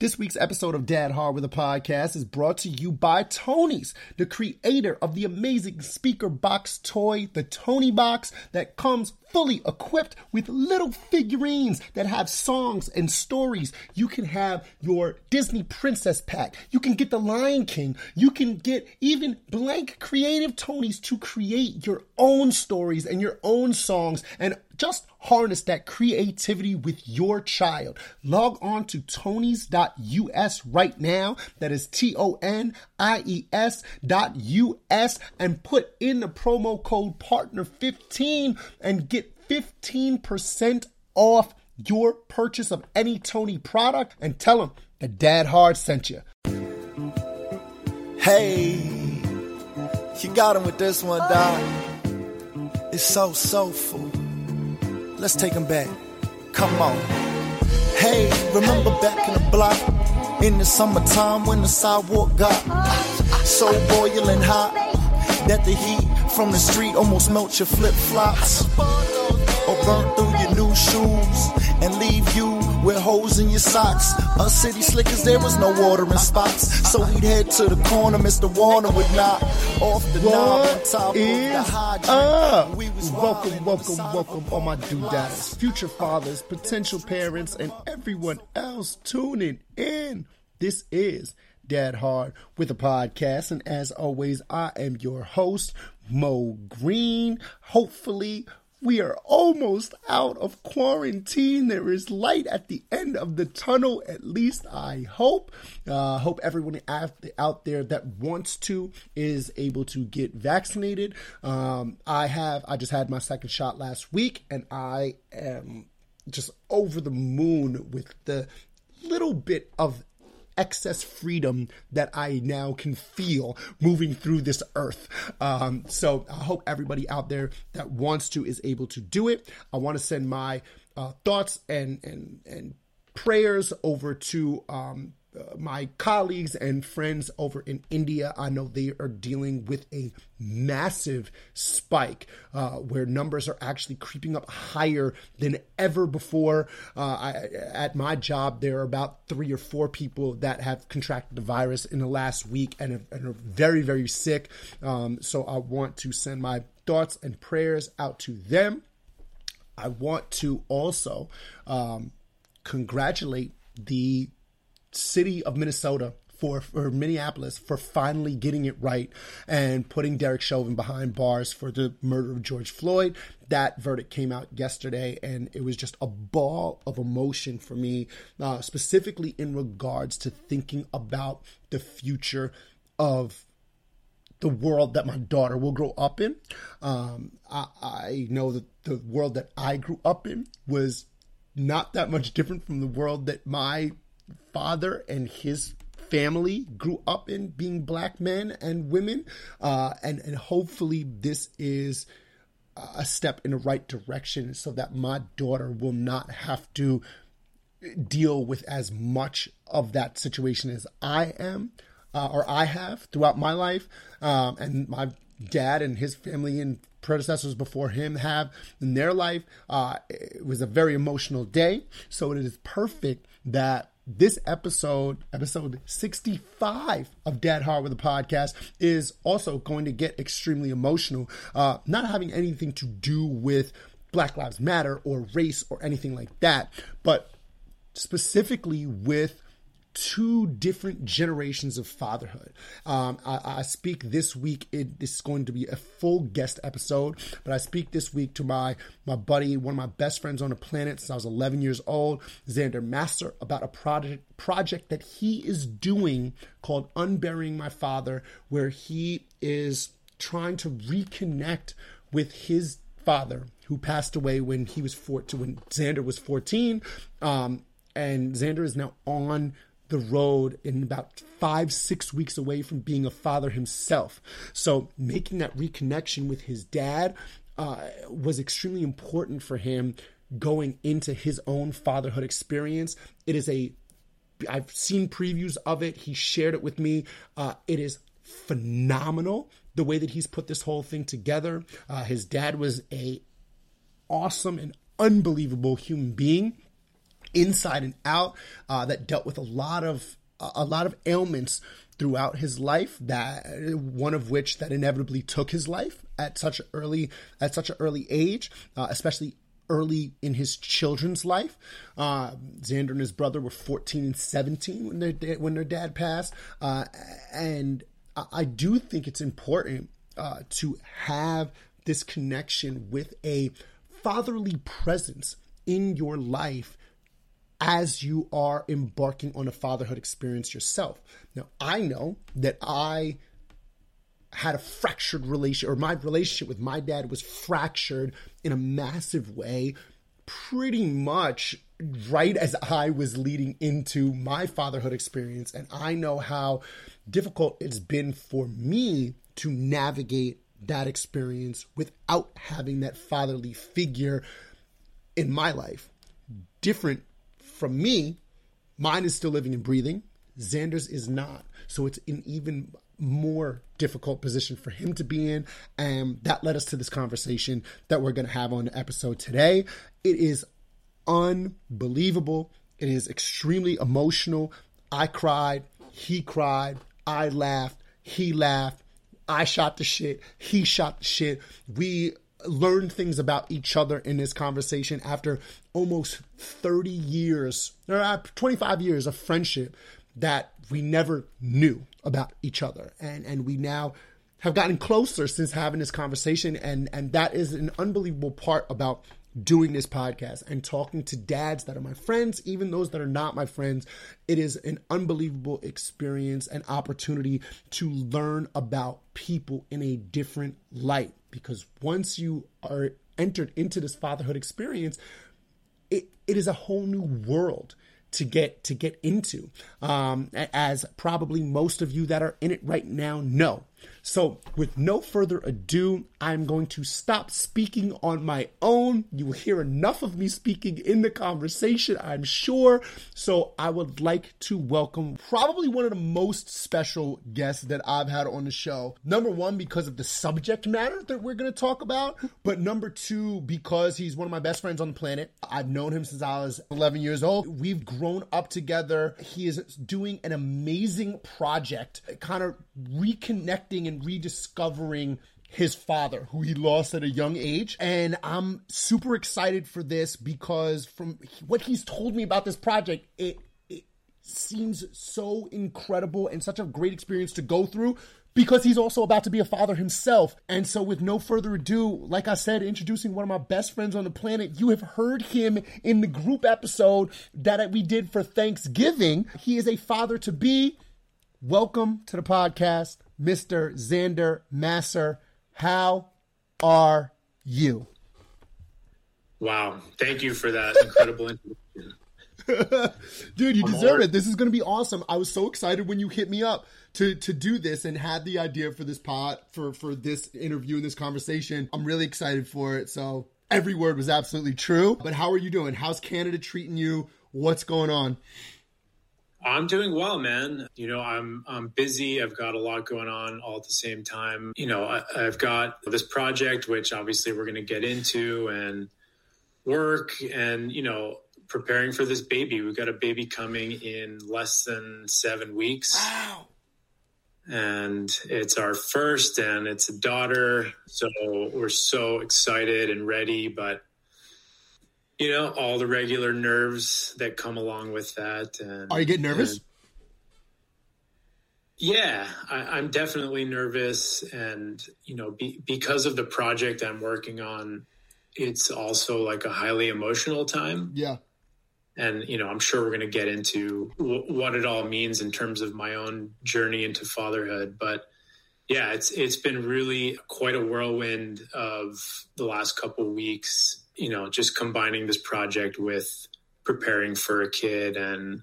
This week's episode of Dad Hard with a Podcast is brought to you by Tonies, the creator of the amazing speaker box toy, the Toniebox, that comes fully equipped with little figurines that have songs and stories. You can have your Disney Princess pack. You can get the Lion King. You can get even blank creative Tonies to create your own stories and your own songs and just harness that creativity with your child. Log on to tonies.us right now. That is T O N I E S dot US and put in the promo code partner15 and get 15% off your purchase of any Tonie product and tell them that Dad Hard sent you. Hey, you got him with this one, Doc. It's so soulful. Let's take him back. Come on. Hey, remember back in the block in the summertime when the sidewalk got so boiling hot that the heat from the street almost melt your flip flops or burn through your new shoes and leave you with holes in your socks. Us city slickers, there was no watering spots, so we'd head to the corner. Mr. Warner would knock off the knob on top is of the hydrant. up? We was Welcome, welcome, welcome, all my doodads, future fathers, potential parents, and everyone else tuning in. This is Dad Hard with a podcast, and as always, I am your host, Mo Green. Hopefully, we are almost out of quarantine. There is light at the end of the tunnel, at least I hope. Uh, hope everyone out there that wants to is able to get vaccinated. Um, I have, I just had my second shot last week, and I am just over the moon with the little bit of excess freedom that I now can feel moving through this earth. Um, so I hope everybody out there that wants to is able to do it. I want to send my uh, thoughts and and and prayers over to um, my colleagues and friends over in India. I know they are dealing with a massive spike uh, where numbers are actually creeping up higher than ever before. Uh, I, at my job, there are about three or four people that have contracted the virus in the last week and are, and are very, very sick. Um, so I want to send my thoughts and prayers out to them. I want to also um, congratulate the city of Minnesota for, for Minneapolis for finally getting it right and putting Derek Chauvin behind bars for the murder of George Floyd. That verdict came out yesterday, and it was just a ball of emotion for me, uh, specifically in regards to thinking about the future of the world that my daughter will grow up in. Um, I, I know that the world that I grew up in was not that much different from the world that my father and his family grew up in, being black men and women. Uh, and, and hopefully, this is a step in the right direction so that my daughter will not have to deal with as much of that situation as I am uh, or I have throughout my life, um, and my dad and his family and predecessors before him have in their life. Uh, it was a very emotional day, so it is perfect that this episode, episode 65 of Dad Hard with a podcast, is also going to get extremely emotional, uh, not having anything to do with Black Lives Matter or race or anything like that, but specifically with two different generations of fatherhood. Um, I, I, speak this week. It, this is going to be a full guest episode, but I speak this week to my my buddy, one of my best friends on the planet since I was 11 years old, Zander Masser, about a project project that he is doing called Unburying My Father, where he is trying to reconnect with his father who passed away when he was 14 when Zander was 14 um, and Zander is now on the road in about five, six weeks away from being a father himself. So making that reconnection with his dad uh, was extremely important for him going into his own fatherhood experience. It is a I've seen previews of it. He shared it with me. Uh, it is phenomenal the way that he's put this whole thing together. Uh, his dad was a awesome and unbelievable human being inside and out, uh, that dealt with a lot of a lot of ailments throughout his life that one of which that inevitably took his life at such early at such an early age uh, especially early in his children's life. Uh, zander and his brother were 14 and 17 when their when their dad passed. Uh, and I do think it's important uh, to have this connection with a fatherly presence in your life as you are embarking on a fatherhood experience yourself. Now, I know that I had a fractured relationship, or my relationship with my dad was fractured in a massive way, pretty much right as I was leading into my fatherhood experience. And I know how difficult it's been for me to navigate that experience without having that fatherly figure in my life. Different from me, mine is still living and breathing. Zander's is not. So it's an even more difficult position for him to be in. And that led us to this conversation that we're going to have on the episode today. It is unbelievable. It is extremely emotional. I cried. He cried. I laughed. He laughed. I shot the shit. He shot the shit. We learn things about each other in this conversation after almost 30 years or uh, 25 years of friendship that we never knew about each other and and we now have gotten closer since having this conversation and and that is an unbelievable part about doing this podcast and talking to dads that are my friends, even those that are not my friends. It is an unbelievable experience and opportunity to learn about people in a different light because once you are entered into this fatherhood experience, it, it is a whole new world to get to get into. Um, as probably most of you that are in it right now know so, with no further ado, I'm going to stop speaking on my own. You will hear enough of me speaking in the conversation, I'm sure. So, I would like to welcome probably one of the most special guests that I've had on the show. Number one, because of the subject matter that we're going to talk about, but number two, because he's one of my best friends on the planet. I've known him since I was 11 years old. We've grown up together. He is doing an amazing project, kind of reconnecting and rediscovering his father, who he lost at a young age. And I'm super excited for this because from what he's told me about this project, it, it seems so incredible and such a great experience to go through because he's also about to be a father himself. And so, with no further ado, like I said, introducing one of my best friends on the planet, you have heard him in the group episode that we did for Thanksgiving. He is a father to be. Welcome to the podcast, Mr. Zander Masser. How are you? Wow. Thank you for that incredible introduction. Dude, you I'm deserve it. This is going to be awesome. I was so excited when you hit me up to to do this and had the idea for this pot for for this interview and this conversation. I'm really excited for it. So every word was absolutely true. But how are you doing? How's Canada treating you? What's going on? I'm doing well, man. You know, I'm I'm busy. I've got a lot going on all at the same time. You know, I, have got this project, which obviously we're going to get into, and work, and you know, preparing for this baby. We've got a baby coming in less than seven weeks. Wow. And it's our first, and it's a daughter. So we're so excited and ready, but you know all the regular nerves that come along with that and are you getting nervous? and, yeah I, am definitely nervous and you know be, because of the project i'm working on it's also like a highly emotional time. Yeah. And you know i'm sure we're going to get into w- what it all means in terms of my own journey into fatherhood but yeah it's it's been really quite a whirlwind of the last couple weeks you know, just combining this project with preparing for a kid and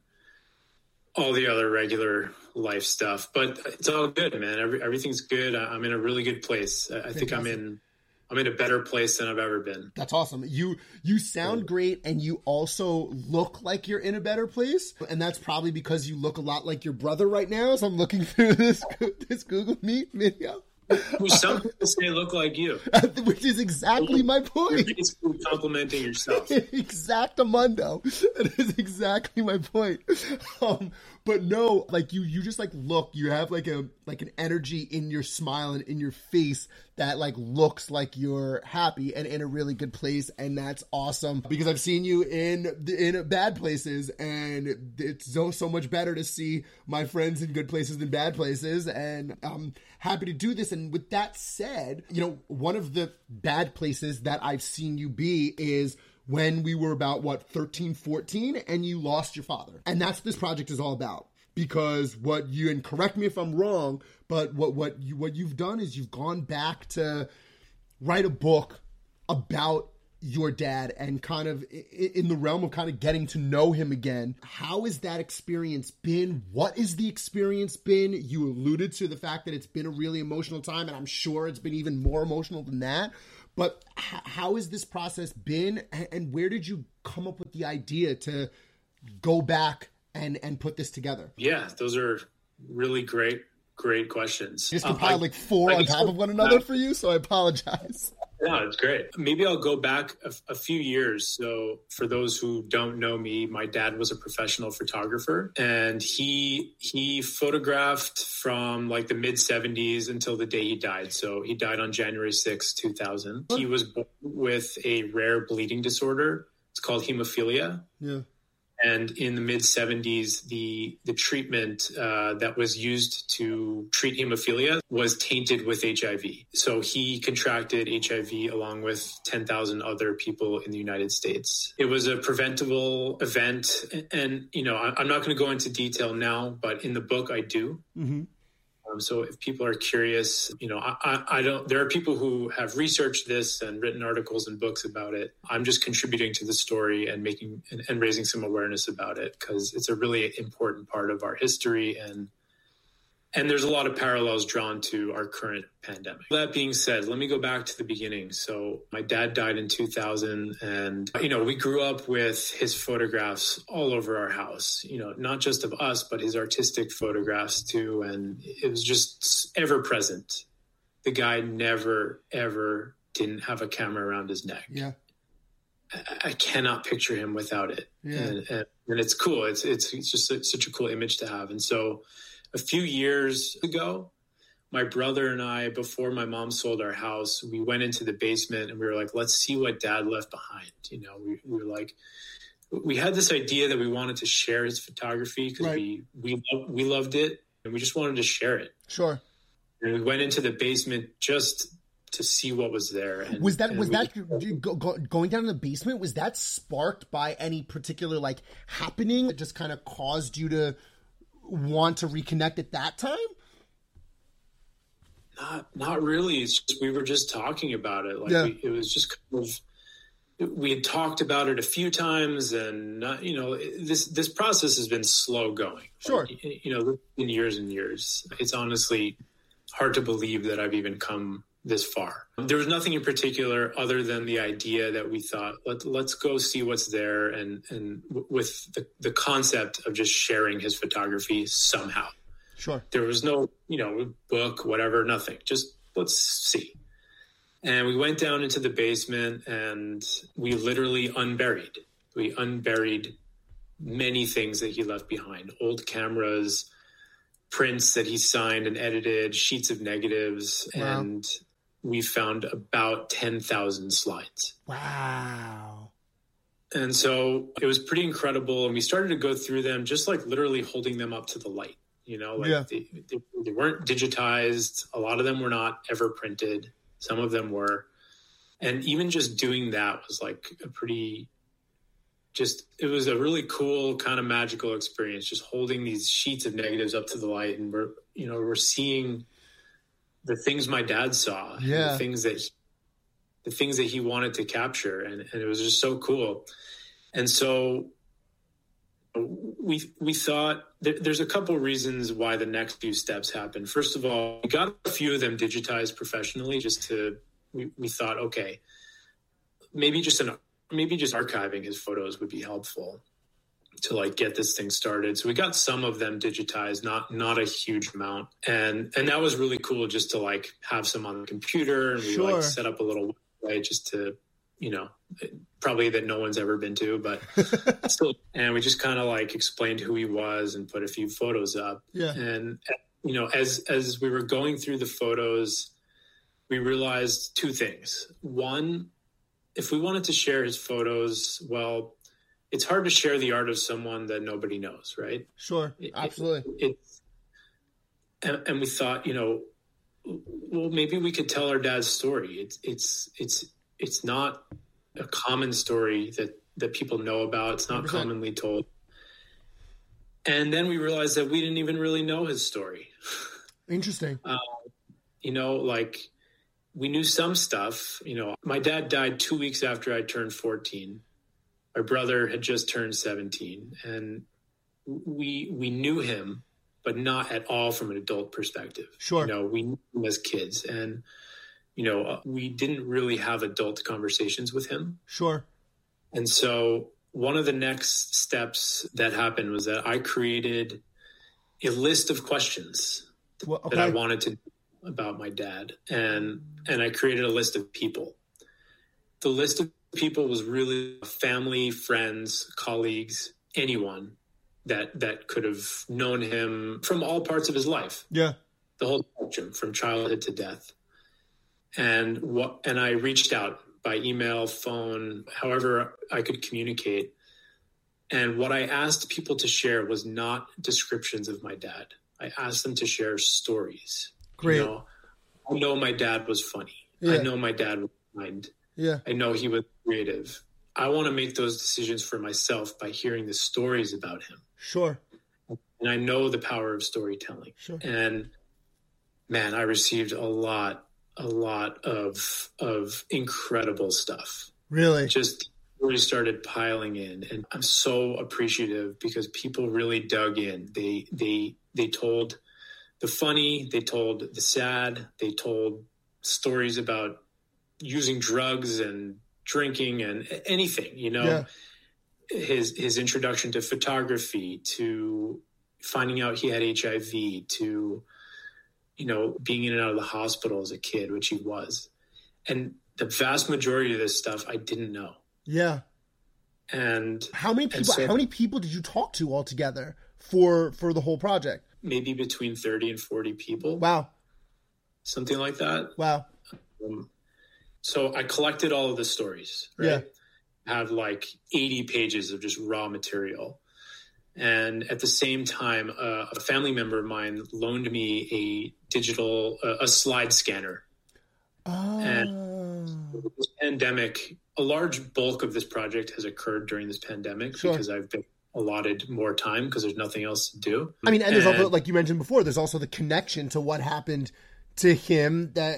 all the other regular life stuff. But it's all good, man. Every, everything's good. I'm in a really good place. I, I think I'm in I'm in a better place than I've ever been. That's awesome. You you sound great and you also look like you're in a better place. And that's probably because you look a lot like your brother right now. So I'm looking through this this Google Meet video. Who some people say look like you, which is exactly my point. You're basically complimenting yourself. Exactamundo. That is exactly my point. Um, but no, like you, you just like look. You have like a like an energy in your smile and in your face that like looks like you're happy and in a really good place, and that's awesome. Because I've seen you in in bad places, and it's so so much better to see my friends in good places than bad places, and I'm happy to do this. And with that said, you know, one of the bad places that I've seen you be is when we were about what 13 14 and you lost your father. And that's this project is all about. Because what you and correct me if i'm wrong but what what you what you've done is you've gone back to write a book about your dad and kind of in the realm of kind of getting to know him again. How has that experience been? What is the experience been? You alluded to the fact that it's been a really emotional time and i'm sure it's been even more emotional than that but h- how has this process been, and where did you come up with the idea to go back and and put this together? Yeah, those are really great, great questions. Just compiled uh, like four on top of one another for you, so I apologize. Yeah, it's great. Maybe I'll go back a, a, few years. So, for those who don't know me, my dad was a professional photographer, and he he photographed from like the mid '70s until the day he died. So he died on January 6, 2000. He was born with a rare bleeding disorder. It's called hemophilia. Yeah and in the mid 70s the the treatment uh, that was used to treat hemophilia was tainted with hiv so he contracted hiv along with 10,000 other people in the united states. It was a preventable event and, you know i'm not going to go into detail now but in the book i do. Mm-hmm. Um, so if people are curious, you know, I, I, don't. There are people who have researched this and written articles and books about it. I'm just contributing to the story and making and, and raising some awareness about it because it's a really important part of our history and and there's a lot of parallels drawn to our current pandemic. That being said, let me go back to the beginning. So, my dad died in 2000, and, you know, we grew up with his photographs all over our house, you know, not just of us, but his artistic photographs too. And it was just ever present. The guy never, ever didn't have a camera around his neck. Yeah. I, cannot picture him without it. Yeah. And, and, and it's cool. It's, it's, it's just such a cool image to have. And so, a few years ago, my brother and I, before my mom sold our house, we went into the basement and we were like, let's see what dad left behind. You know, we, we were like, we had this idea that we wanted to share his photography because right. we, we, we loved it and we just wanted to share it. Sure. And we went into the basement just to see what was there. And, was that was we, that go, go, going down in the basement? Was that sparked by any particular like happening that just kind of caused you to want to reconnect at that time? Not, not really. It's just we were just talking about it. Like yeah. we, it was just kind of we had talked about it a few times, and not, you know this this process has been slow going. Sure, like, you know, in years and years. It's honestly hard to believe that I've even come this far. There was nothing in particular other than the idea that we thought let let's go see what's there and and with the, the concept of just sharing his photography somehow. Sure. There was no, you know, book, whatever, nothing. Just let's see. And we went down into the basement and we literally unburied. We unburied many things that he left behind old cameras, prints that he signed and edited, sheets of negatives, wow. and we found about 10,000 slides. Wow. And so it was pretty incredible. And we started to go through them, just like literally holding them up to the light. You know, like yeah. they, they, they weren't digitized. A lot of them were not ever printed. Some of them were. And even just doing that was like a pretty, just, it was a really cool kind of magical experience, just holding these sheets of negatives up to the light. And we're, you know, we're seeing the things my dad saw, yeah, the things that he, the things that he wanted to capture, and, and it was just so cool. And so we we thought there, there's a couple reasons why the next few steps happened. First of all, we got a few of them digitized professionally, just to we, we thought, okay, maybe just an maybe just archiving his photos would be helpful. To like get this thing started. So we got some of them digitized, not not a huge amount, and and that was really cool just to like have some on the computer and we Sure. like set up a little website just to you know probably that no one's ever been to, but still, and we just kind of like explained who he was and put a few photos up, Yeah. and you know as as we were going through the photos, we realized two things. One, if we wanted to share his photos, well it's hard to share the art of someone that nobody knows, right? Sure. It- Absolutely. It's and, and we thought, you know, well, maybe we could tell our dad's story. It's it's it's it's not a common story that that people know about. It's not 100%. commonly told. And then we realized that we didn't even really know his story. Interesting. Um, you know, like we knew some stuff. You know, my dad died two weeks after I turned 14. My brother had just turned 17. And we we knew him, but not at all from an adult perspective. Sure. You know, we knew him as kids. And, you know, uh, we didn't really have adult conversations with him. Sure. And so one of the next steps that happened was that I created a list of questions Well, that I wanted to know about my dad, and and I created a list of people. The list of people was really family, friends, colleagues, anyone that that could have known him from all parts of his life, Yeah. the whole spectrum from childhood to death. And what and I reached out by email, phone, however I could communicate. And what I asked people to share was not descriptions of my dad. I asked them to share stories. Great. You know, I know my dad was funny. Yeah. I know my dad was kind. Yeah. I know he was creative. I want to make those decisions for myself by hearing the stories about him. Sure. And I know the power of storytelling. Sure. And man, I received a lot, a lot of of incredible stuff. Really. Just really started piling in, and I'm so appreciative because people really dug in. They they they told the funny, they told the sad, they told stories about using drugs and drinking and anything. You know, Yeah. his his introduction to photography, to finding out he had HIV, to you know being in and out of the hospital as a kid, which he was, and the vast majority of this stuff I didn't know. Yeah. And How many people? so- how many people did you talk to altogether for for the whole project? maybe between 30 and 40 people, Wow. something like that. Wow. Um, so I collected all of the stories, right? Have like 80 pages of just raw material. And at the same time, uh, a family member of mine loaned me a digital, uh, a slide scanner. Oh. This pandemic, a large bulk of this project has occurred during this pandemic Sure. because I've been allotted more time because there's nothing else to do. I mean, and there's also, And- like you mentioned before, there's also the connection to what happened to him that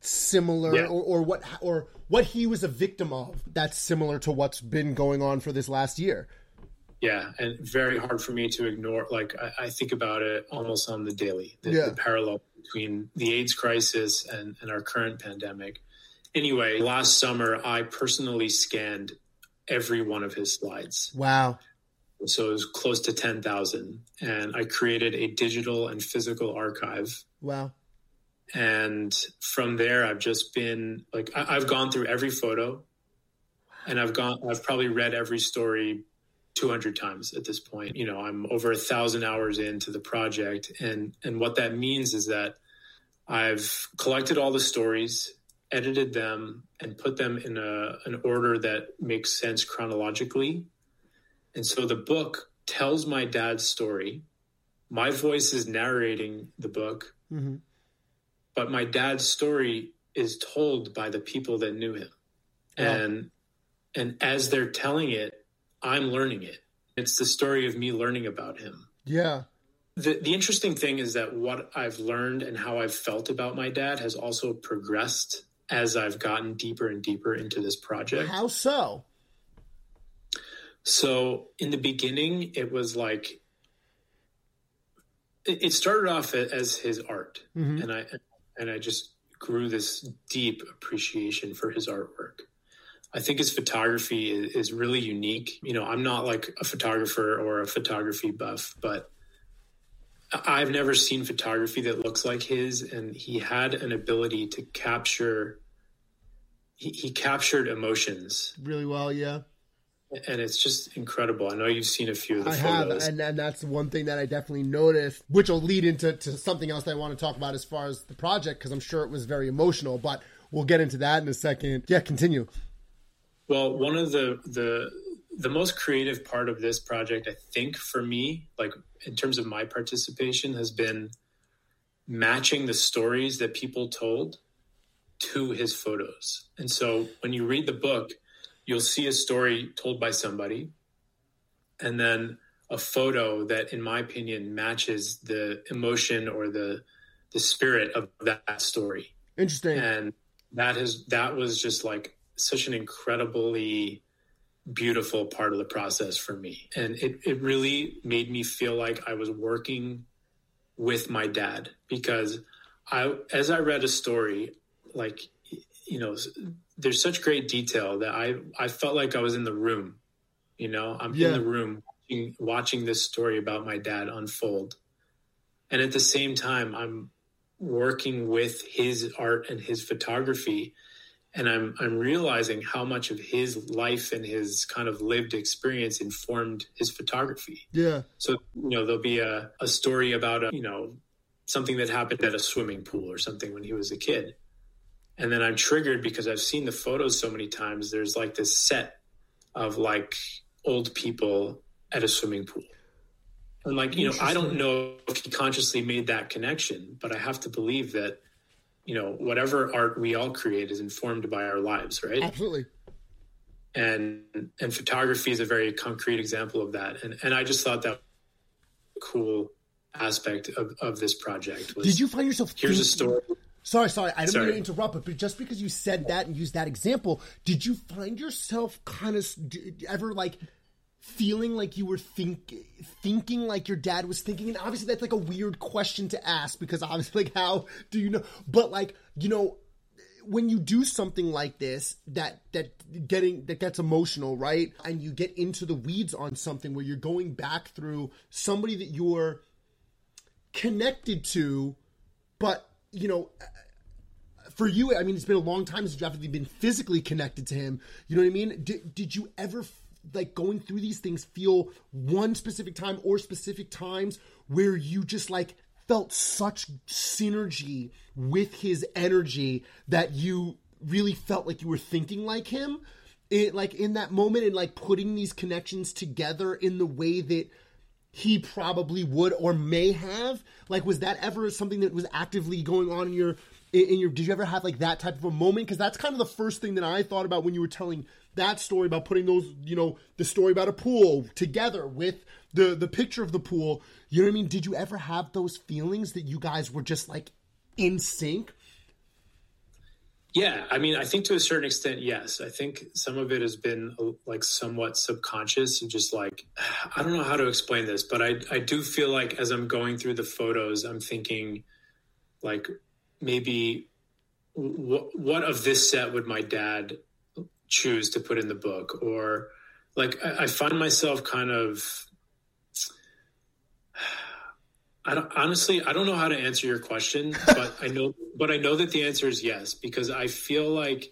similar, Yeah. or, or what, or what he was a victim of. That's similar to what's been going on for this last year. Yeah, and very hard for me to ignore. Like I, I think about it almost on the daily. The, Yeah. the parallel between the AIDS crisis and, and our current pandemic. Anyway, last summer I personally scanned every one of his slides, Wow. so it was close to ten thousand, and I created a digital and physical archive. Wow. And from there, I've just been like I, I've gone through every photo, and I've gone. I've probably read every story 200 times at this point. You know, I'm over a thousand hours into the project, and and what that means is that I've collected all the stories, edited them, and put them in a an order that makes sense chronologically. And so the book tells my dad's story. My voice is narrating the book, hmm but my dad's story is told by the people that knew him. Yeah. And and as they're telling it, I'm learning it. It's the story of me learning about him. Yeah. The the interesting thing is that what I've learned and how I've felt about my dad has also progressed as I've gotten deeper and deeper into this project. How so? So in the beginning, it was like it, started off as his art, Mhm. and I and I just grew this deep appreciation for his artwork. I think his photography is, really unique. You know, I'm not like a photographer or a photography buff, but I've never seen photography that looks like his, and he had an ability to capture. He, he captured emotions really well, yeah. And it's just incredible. I know you've seen a few of the I photos. have, and, and that's one thing that I definitely noticed, which will lead into to something else that I want to talk about as far as the project, because I'm sure it was very emotional. But we'll get into that in a second. Yeah, continue. Well, one of the the the most creative part of this project, I think, for me, like in terms of my participation, has been matching the stories that people told to his photos. And so when you read the book, you'll see a story told by somebody, and then a photo that, in my opinion, matches the emotion or the the spirit of that story. Interesting. And that has that was just like such an incredibly beautiful part of the process for me. And it, it really made me feel like I was working with my dad because I, as I read a story, like, you know, there's such great detail that I, I felt like I was in the room, you know, I'm Yeah. in the room watching, watching this story about my dad unfold. And at the same time, I'm working with his art and his photography and I'm I'm realizing how much of his life and his kind of lived experience informed his photography. Yeah. So you know there'll be a, a story about a you know something that happened at a swimming pool or something when he was a kid, and then I'm triggered because I've seen the photos so many times. There's like this set of like old people at a swimming pool. And like, you know, I don't know if he consciously made that connection, but I have to believe that you know whatever art we all create is informed by our lives right Absolutely. and and photography is a very concrete example of that and and i just thought that cool aspect of of this project was Did you find yourself? here's a story Sorry, sorry, I didn't mean to interrupt, but, but just because you said that and used that example, did you find yourself kind of ever like feeling like you were think thinking like your dad was thinking? And obviously, that's like a weird question to ask because obviously, like, how do you know? But like, you know, when you do something like this that that getting that gets emotional right and you get into the weeds on something where you're going back through somebody that you're connected to but you know for you i mean it's been a long time since you've actually been physically connected to him. You know what i mean? Did, did you ever like going through these things feel one specific time or specific times where you just like felt such synergy with his energy that you really felt like you were thinking like him? It like in that moment and like putting these connections together in the way that he probably would or may have? Like was that ever something that was actively going on in your in your did you ever have like that type of a moment? Because that's kind of the first thing that i thought about when you were telling that story about putting those you know the story about a pool together with the the picture of the pool. You know what i mean? Did you ever have those feelings that you guys were just like in sync yeah i mean i think to a certain extent yes. I think some of it has been like somewhat subconscious and just like i don't know how to explain this but i i do feel like as i'm going through the photos i'm thinking like maybe w- what of this set would my dad choose to put in the book? Or like I, I find myself kind of I don't, honestly I don't know how to answer your question but I know but I know that the answer is yes because I feel like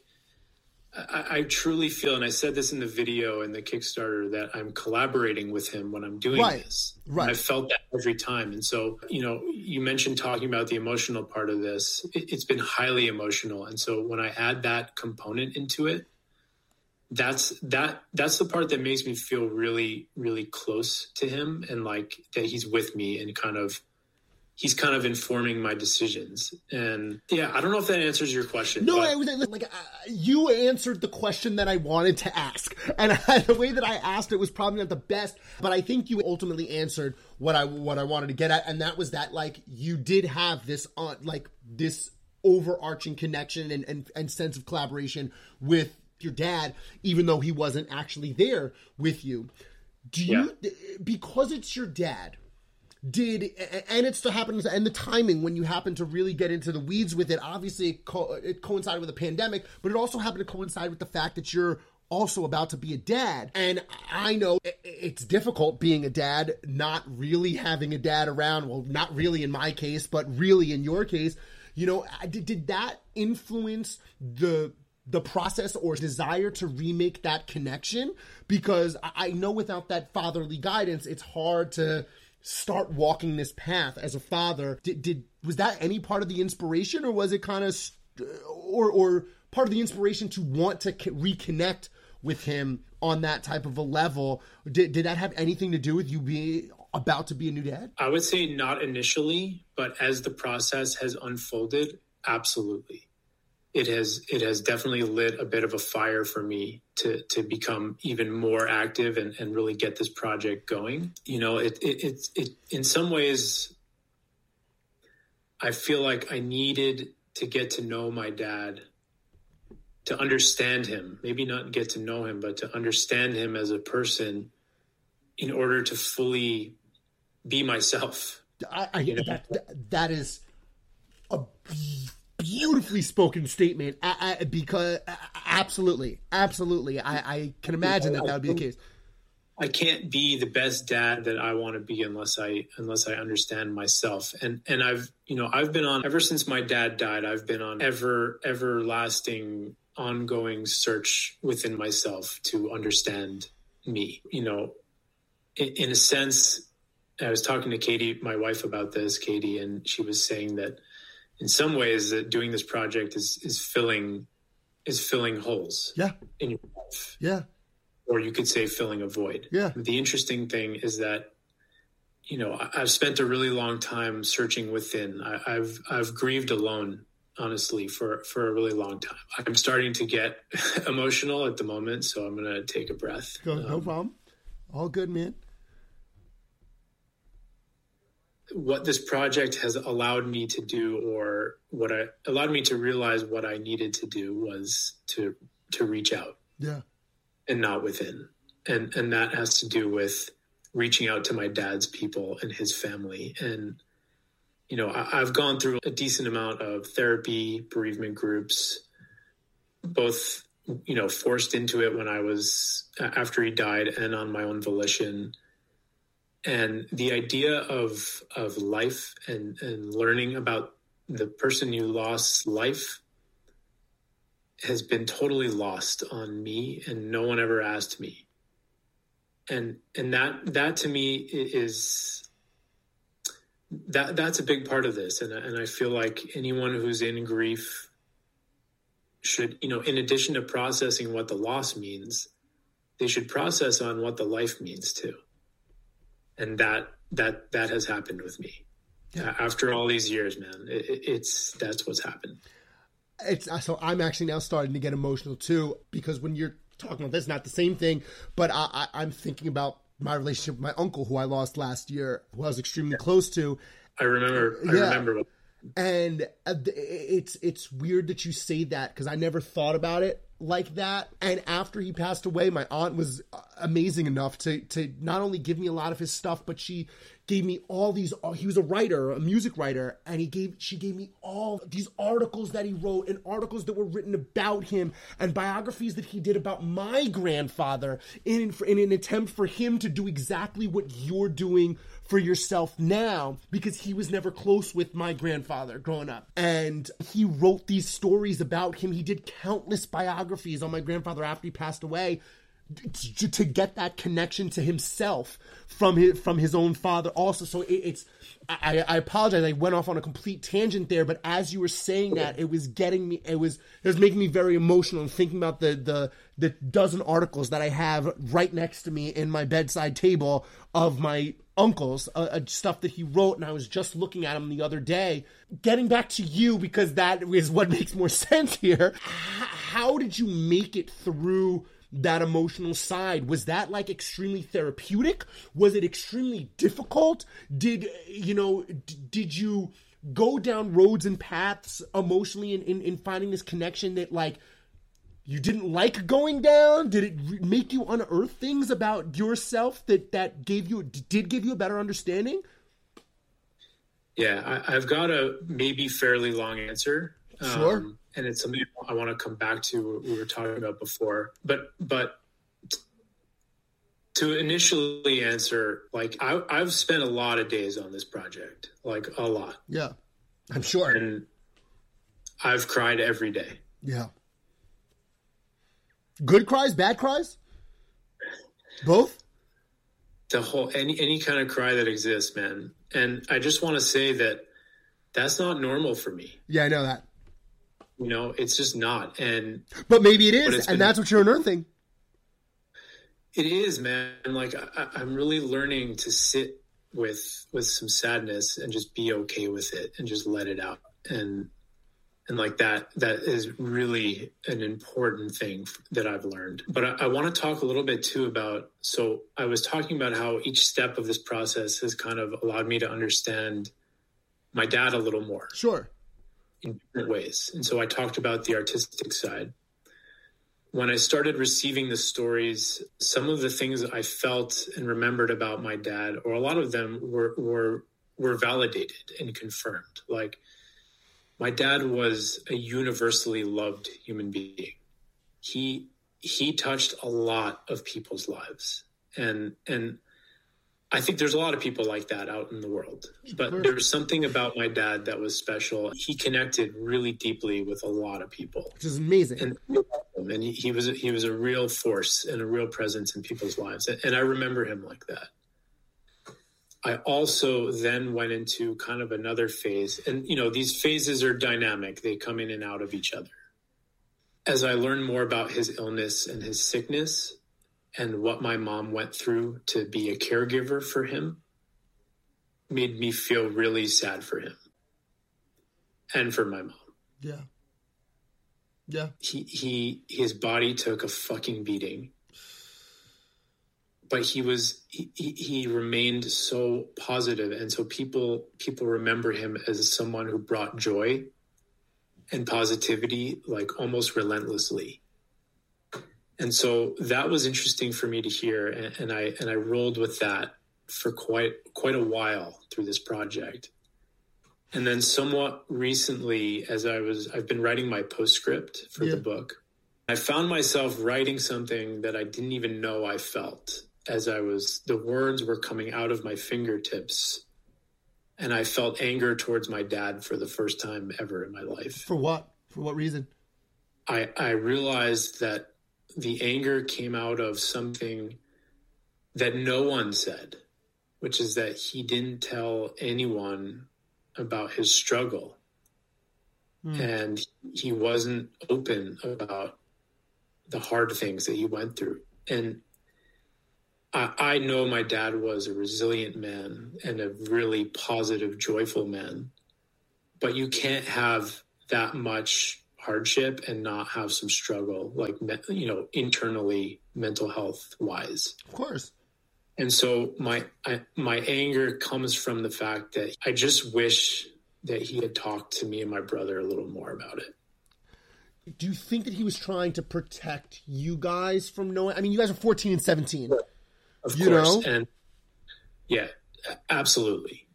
I, I truly feel and I said this in the video and the Kickstarter that I'm collaborating with him when I'm doing Right, this. Right. I felt that every time. And so you know you mentioned talking about the emotional part of this. It, it's been highly emotional. And so when I add that component into it that's that that's the part that makes me feel really really close to him and like that he's with me and kind of he's kind of informing my decisions. And yeah i don't know if that answers your question No, but- I was like, uh, you answered the question that I wanted to ask, and I, the way that I asked it was probably not the best, but I think you ultimately answered what I what I wanted to get at, and that was that like you did have this uh, like this overarching connection and, and and sense of collaboration with your dad, even though he wasn't actually there with you. Do you because it's your dad? did and it's still happens and the timing when you happen to really get into the weeds with it obviously it, co- it coincided with a pandemic but it also happened to coincide with the fact that you're also about to be a dad and i know it's difficult being a dad not really having a dad around well not really in my case but really in your case you know did, did that influence the the process or desire to remake that connection because I know without that fatherly guidance, it's hard to start walking this path as a father. Did, did was that any part of the inspiration, or was it kind of, or or part of the inspiration to want to reconnect with him on that type of a level? Did did that have anything to do with you being about to be a new dad? I would say not initially, but as the process has unfolded, absolutely it has it has definitely lit a bit of a fire for me to to become even more active and, and really get this project going. You know, it it, it it in some ways I feel like I needed to get to know my dad to understand him, maybe not get to know him, but to understand him as a person in order to fully be myself. I, I you know? that, that is a beautifully spoken statement I, I, because absolutely, absolutely, I, I can imagine that that would be the case. I can't be the best dad that I want to be unless I unless I understand myself. And and I've you know I've been on ever since my dad died. I've been on ever everlasting ongoing search within myself to understand me. You know, in, in a sense, I was talking to Katie, my wife, about this, Katie, and she was saying that in some ways that doing this project is is filling is filling holes yeah. in your life. Yeah. Or you could say filling a void. Yeah. The interesting thing is that you know i've spent a really long time searching within. I, have i've grieved alone honestly for for a really long time. I'm starting to get emotional at the moment so i'm gonna take a breath. Go, no um, problem. All good man what this project has allowed me to do or what I allowed me to realize what I needed to do was to to reach out. Yeah. And not within. And and that has to do with reaching out to my dad's people and his family. And you know, I, I've gone through a decent amount of therapy, bereavement groups, both you know, forced into it when I was after he died and on my own volition and the idea of of life and and learning about the person you lost life has been totally lost on me and no one ever asked me. And and that that to me is that that's a big part of this. And and I feel like anyone who's in grief should you know in addition to processing what the loss means they should process on what the life means too and that that that has happened with me yeah. after all these years man it, it's that's what's happened it's so i'm actually now starting to get emotional too because when you're talking about this not the same thing but I, I, i'm thinking about my relationship with my uncle who i lost last year who i was extremely close to i remember i yeah. remember and uh, it's it's weird that you say that because i never thought about it like that. And after he passed away, my aunt was amazing enough to to not only give me a lot of his stuff, but she gave me all these he was a writer a music writer and he gave she gave me all these articles that he wrote and articles that were written about him and biographies that he did about my grandfather in in an attempt for him to do exactly what you're doing for yourself now because he was never close with my grandfather growing up. And he wrote these stories about him. He did countless biographies on my grandfather after he passed away to, to get that connection to himself from his from his own father also so it, it's I, I apologize i went off on a complete tangent there but as you were saying that it was getting me it was it was making me very emotional and thinking about the the the dozen articles that i have right next to me in my bedside table of my uncles uh, uh, stuff that he wrote and i was just looking at him the other day getting back to you because that is what makes more sense here. H- how did you make it through that emotional side? Was that like extremely therapeutic? Was it extremely difficult? Did you know d- did you go down roads and paths emotionally in, in, in finding this connection that like you didn't like going down? Did it make you unearth things about yourself that that gave you did give you a better understanding? Yeah, I, have got a maybe fairly long answer. Sure. Um, and it's something I want to come back to. What we were talking about before, but but to initially answer, like I, I've spent a lot of days on this project, like a lot. Yeah, I'm sure. And I've cried every day. Yeah. Good cries, bad cries, both. The whole any any kind of cry that exists, man. And I just want to say that that's not normal for me. Yeah, I know that. You know, it's just not. And but maybe it is, and that's what you're unearthing. It is, man. Like I, I'm really learning to sit with with some sadness and just be okay with it and just let it out. And and like that that is really an important thing that i've learned. But I, I, want to talk a little bit too about so i was talking about how each step of this process has kind of allowed me to understand my dad a little more. Sure. In different ways. And so i talked about the artistic side. When i started receiving the stories some of the things i felt and remembered about my dad or a lot of them were were were validated and confirmed. Like my dad was a universally loved human being. He he touched a lot of people's lives, and and I think there's a lot of people like that out in the world. But there's something about my dad that was special. He connected really deeply with a lot of people, which is amazing. And, and he, he was he was a real force and a real presence in people's lives, and, and I remember him like that. I also then went into kind of another phase. And, you know, these phases are dynamic, they come in and out of each other. As I learned more about his illness and his sickness and what my mom went through to be a caregiver for him, made me feel really sad for him and for my mom. Yeah. Yeah. He he his body took a fucking beating but he was he, he remained so positive. And so people people remember him as someone who brought joy and positivity like almost relentlessly. And so that was interesting for me to hear and, and i and i rolled with that for quite quite a while through this project. And then somewhat recently as i was i've been writing my postscript for yeah. the book I found myself writing something that I didn't even know I felt as I was, the words were coming out of my fingertips. And I felt anger towards my dad for the first time ever in my life. For what? For what reason? I, I realized that the anger came out of something that no one said, which is that he didn't tell anyone about his struggle. Mm. And he wasn't open about the hard things that he went through. And I, know my dad was a resilient man and a really positive, joyful man, but you can't have that much hardship and not have some struggle, like you know, internally, mental health wise. Of course. And so my I, my anger comes from the fact that I just wish that he had talked to me and my brother a little more about it. Do you think that he was trying to protect you guys from knowing? I mean, you guys are 14 and 17. Of you course. Know? And yeah, absolutely.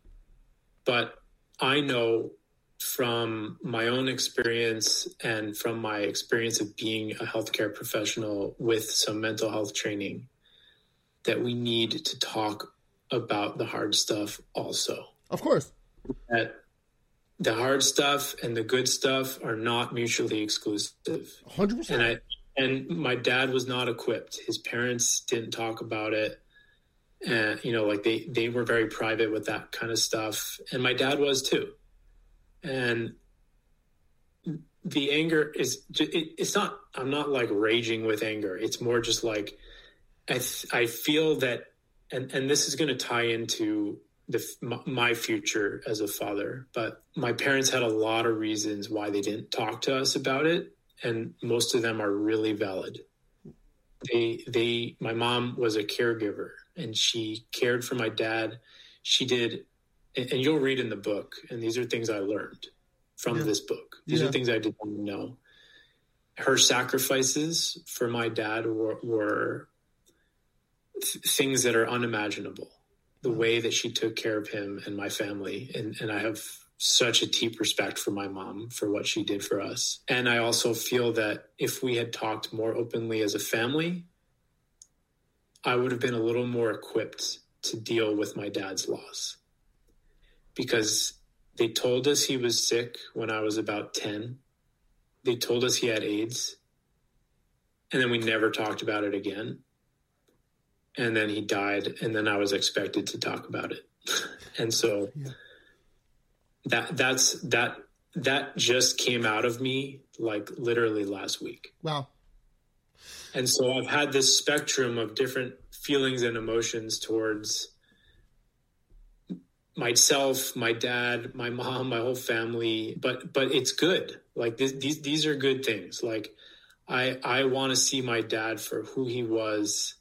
But I know from my own experience and from my experience of being a healthcare professional with some mental health training that we need to talk about the hard stuff also. Of course. That the hard stuff and the good stuff are not mutually exclusive. 100%. And I and my dad was not equipped. His parents didn't talk about it. And, you know, like they, they were very private with that kind of stuff. And my dad was too. And the anger is, it, it's not, I'm not like raging with anger. It's more just like, I, th- I feel that, and, and this is going to tie into the, my future as a father, but my parents had a lot of reasons why they didn't talk to us about it. And most of them are really valid. They, they, my mom was a caregiver and she cared for my dad. She did, and, you'll read in the book, and these are things I learned from yeah. this book. These yeah. are things I didn't know. Her sacrifices for my dad were, were th- things that are unimaginable. the way that she took care of him and my family. And, and I have such a deep respect for my mom for what she did for us. And I also feel that if we had talked more openly as a family, I would have been a little more equipped to deal with my dad's loss. Because they told us he was sick when I was about 10. They told us he had AIDS. And then we never talked about it again and then he died and then i was expected to talk about it and so yeah. That that's that that just came out of me like literally last week. Wow. And so i've had this spectrum of different feelings and emotions towards myself my dad my mom my whole family. But but it's good. Like this, these these are good things. Like i i want to see my dad for who he was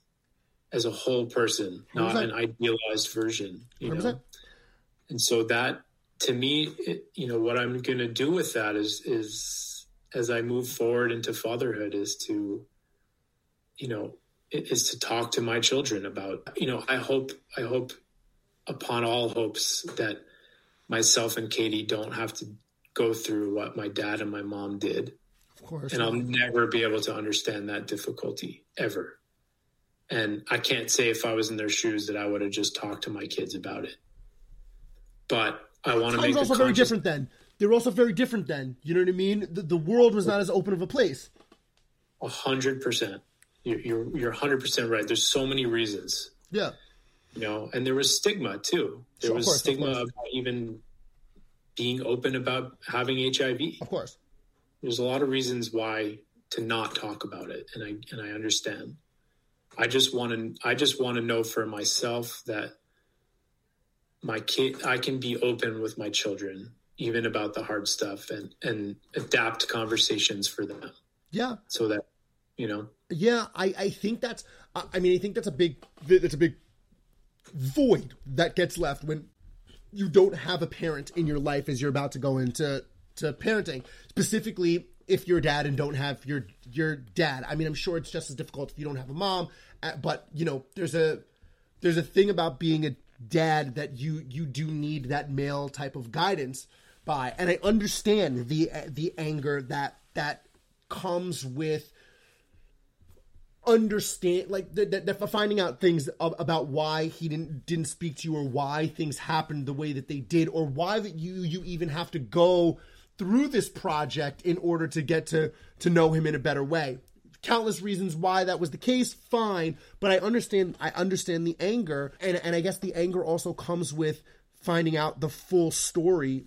as a whole person, not an idealized version. You know, and so that to me, it, you know, what I'm going to do with that is is as I move forward into fatherhood is to, you know, is to talk to my children about. You know, I hope I hope upon all hopes that myself and Katie don't have to go through what my dad and my mom did. Of course. And I'll never be able to understand that difficulty ever. And I can't say if I was in their shoes that I would have just talked to my kids about it. But I want to make also very different then. They were also very different then. You know what I mean? The, the world was not as open of a place. A hundred percent. You're you're hundred percent right. There's so many reasons. Yeah. You know, and there was stigma too. There sure, was course, stigma about even being open about having HIV. Of course. There's a lot of reasons why to not talk about it, and I and I understand. I just want to I just want to know for myself that my kid I can be open with my children even about the hard stuff and and adapt conversations for them. Yeah. So that you know. Yeah, I I think that's I mean I think that's a big that's a big void that gets left when you don't have a parent in your life as you're about to go into to parenting. Specifically if you're a dad and don't have your your dad. I mean, I'm sure it's just as difficult if you don't have a mom, uh, but you know, there's a there's a thing about being a dad that you you do need that male type of guidance by, and I understand the the anger that that comes with understand like the, the, the, finding out things about why he didn't didn't speak to you or why things happened the way that they did or why that you you even have to go through this project in order to get to to know him in a better way. Countless reasons why that was the case, fine, but I understand I understand the anger and and I guess the anger also comes with finding out the full story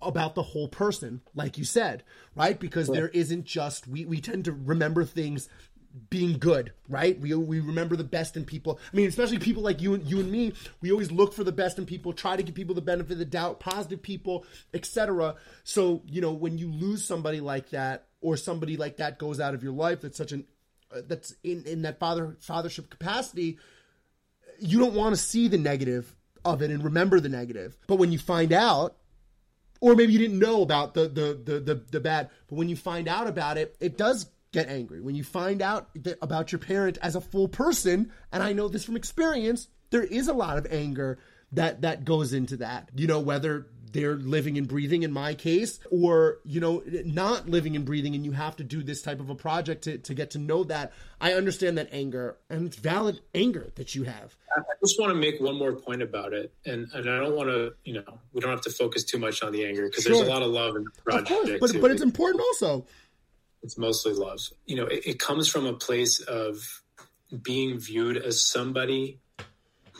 about the whole person, like you said, right? Because there isn't just we we tend to remember things being good, right? We we remember the best in people. I mean, especially people like you and you and me. We always look for the best in people, try to give people the benefit of the doubt, positive people, etc. So you know, when you lose somebody like that, or somebody like that goes out of your life, that's such an uh, that's in in that father fathership capacity, you don't want to see the negative of it and remember the negative. But when you find out or maybe you didn't know about the, the the the the, bad but when you find out about it it does get angry. When you find out about your parent as a full person, and I know this from experience, there is a lot of anger that that goes into that. You know, whether they're living and breathing in my case or you know not living and breathing and you have to do this type of a project to, to get to know that i understand that anger and it's valid anger that you have i just want to make one more point about it and and i don't want to you know we don't have to focus too much on the anger because sure. there's a lot of love in the project course, but, but it's important also it's mostly love. You know, it, it comes from a place of being viewed as somebody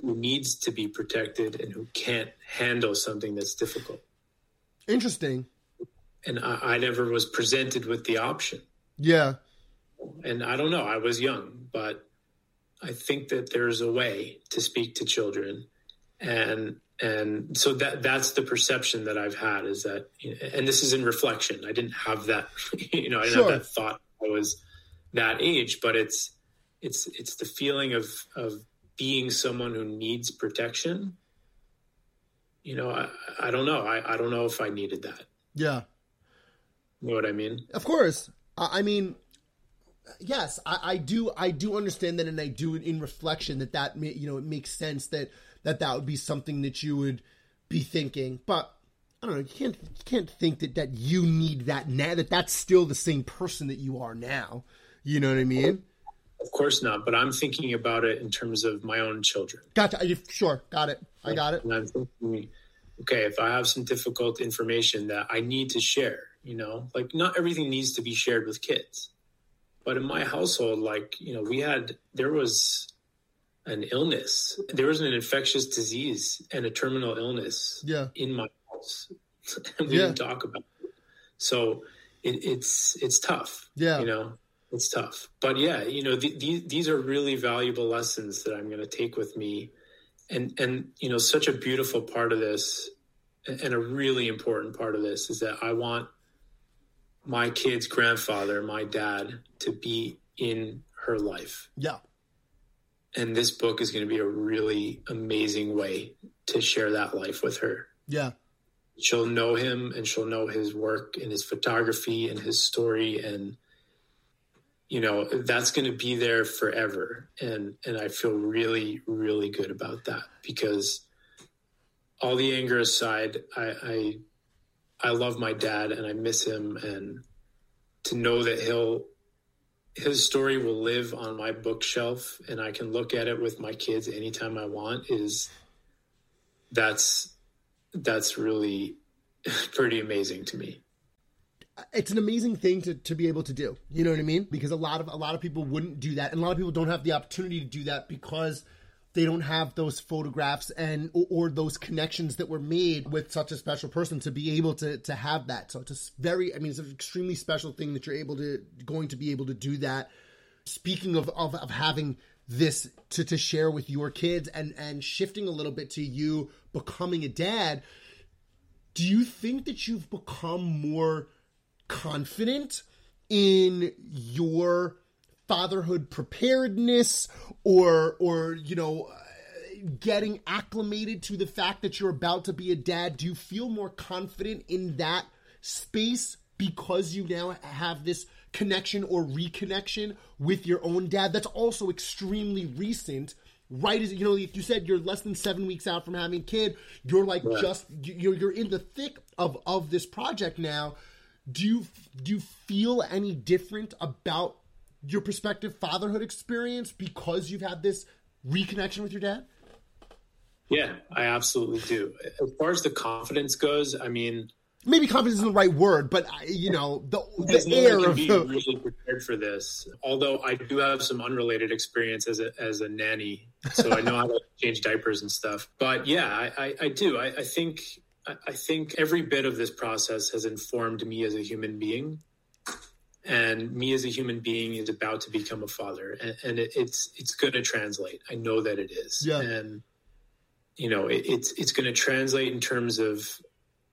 who needs to be protected and who can't handle something that's difficult. Interesting. And I, I, never was presented with the option. Yeah. And I don't know, I was young, but I think that there's a way to speak to children. And and so that that's the perception that I've had is that, and this is in reflection. I didn't have that, you know, I didn't sure. have that thought. I was that age, but it's it's it's the feeling of of being someone who needs protection. You know, I, I don't know. I, I don't know if I needed that. Yeah. You know what I mean? Of course. I mean, yes, I, I, do. I do understand that, and I do in reflection that that you know it makes sense that that that would be something that you would be thinking. But I don't know. You can't you can't think that that you need that now. That that's still the same person that you are now. You know what I mean? Of course not. But I'm thinking about it in terms of my own children. Gotcha. You, sure. Got it. I got it. And I'm thinking, okay, if I have some difficult information that I need to share, you know, like not everything needs to be shared with kids. But in my household, like, you know, we had, there was an illness, there was an infectious disease and a terminal illness Yeah. in my house. and we Yeah. didn't talk about it. So it, it's, it's tough. Yeah. You know, it's tough. But yeah, you know, th- these, these are really valuable lessons that I'm going to take with me. And, and, you know, such a beautiful part of this and a really important part of this is that I want my kid's grandfather, my dad, to be in her life. Yeah. And this book is going to be a really amazing way to share that life with her. Yeah. She'll know him and she'll know his work and his photography and his story and you know that's going to be there forever and and I feel really really good about that because all the anger aside I I I love my dad and I miss him and to know that he'll his story will live on my bookshelf and I can look at it with my kids anytime I want is that's that's really pretty amazing to me. It's an amazing thing to, to be able to do. You know what I mean? Because a lot of a lot of people wouldn't do that, and a lot of people don't have the opportunity to do that because they don't have those photographs and or, or those connections that were made with such a special person to be able to to have that. So it's a very, I mean, it's an extremely special thing that you're able to going to be able to do that. Speaking of of, of having this to, to share with your kids and and shifting a little bit to you becoming a dad do you think that you've become more confident in your fatherhood preparedness or or you know uh, getting acclimated to the fact that you're about to be a dad? Do you feel more confident in that space because you now have this connection or reconnection with your own dad? That's also extremely recent right as you know if you said you're less than seven weeks out from having a kid. You're like Right. just you're you're in the thick of of this project now do you do you feel any different about your prospective fatherhood experience because you've had this reconnection with your dad Yeah, I absolutely do. As far as the confidence goes, I mean, maybe confidence isn't the right word but I- you know the the air of be the really prepared for this. Although I do have some unrelated experience as a as a nanny, so I know how to change diapers and stuff. But yeah, I, I, I do. I, I think I, think every bit of this process has informed me as a human being, and me as a human being is about to become a father, and, and it, it's it's going to translate. I know that it is, Yeah. and you know it, it's it's going to translate in terms of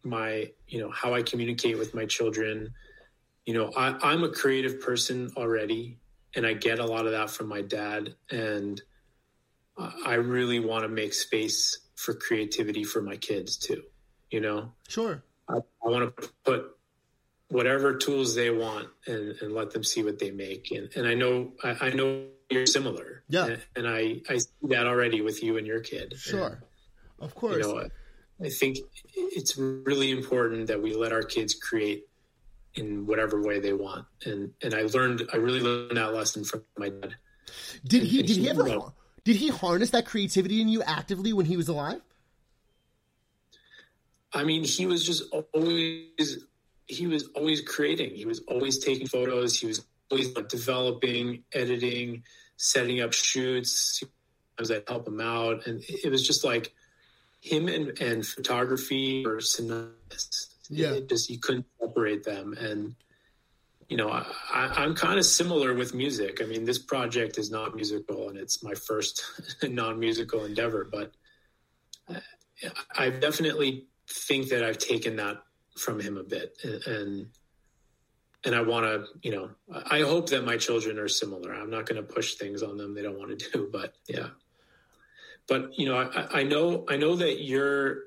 my you know how I communicate with my children. You know I, i'm a creative person already and i get a lot of that from my dad. And i I really want to make space for creativity for my kids too you know? Sure. I, I want to put whatever tools they want and, and let them see what they make. And, and i know I, I know you're similar. Yeah. and, and i i see that already with you and your kid. Sure. Of you course. know, I think it's really important that we let our kids create in whatever way they want. And and I learned, I really learned that lesson from my dad. did he did he ever did he harness that creativity in you actively when he was alive I mean, he was just always, he was always creating. He was always taking photos. He was always like, developing, editing, setting up shoots. Sometimes I'd help him out, and it was just like him and, and photography or synonymous. Yeah. it just you couldn't separate them, and you know, I, I, I'm kind of similar with music. I mean, this project is not musical, and it's my first non-musical endeavor, but uh, I've definitely think that I've taken that from him a bit, and and, I want to, you know, I hope that my children are similar. I'm not going to push things on them they don't want to do, but yeah. But you know, I, I know, I know that you're.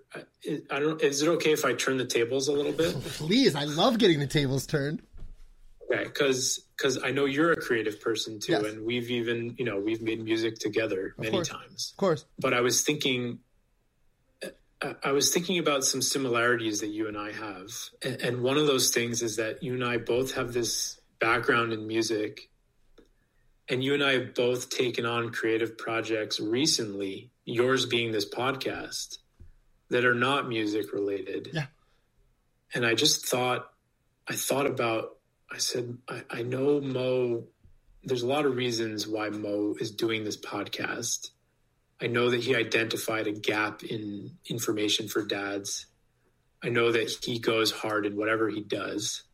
I don't. Is it okay if I turn the tables a little bit? please i love getting the tables turned Okay, because because I know you're a creative person too, Yes. and we've even you know we've made music together many course. times. of course But I was thinking I was thinking about some similarities that you and I have. And one of those things is that you and I both have this background in music. And you and I have both taken on creative projects recently, yours being this podcast, that are not music related. Yeah. And I just thought, I thought about, I said, I, I know Mo, there's a lot of reasons why Mo is doing this podcast I know that he identified a gap in information for dads. I know that he goes hard in whatever he does,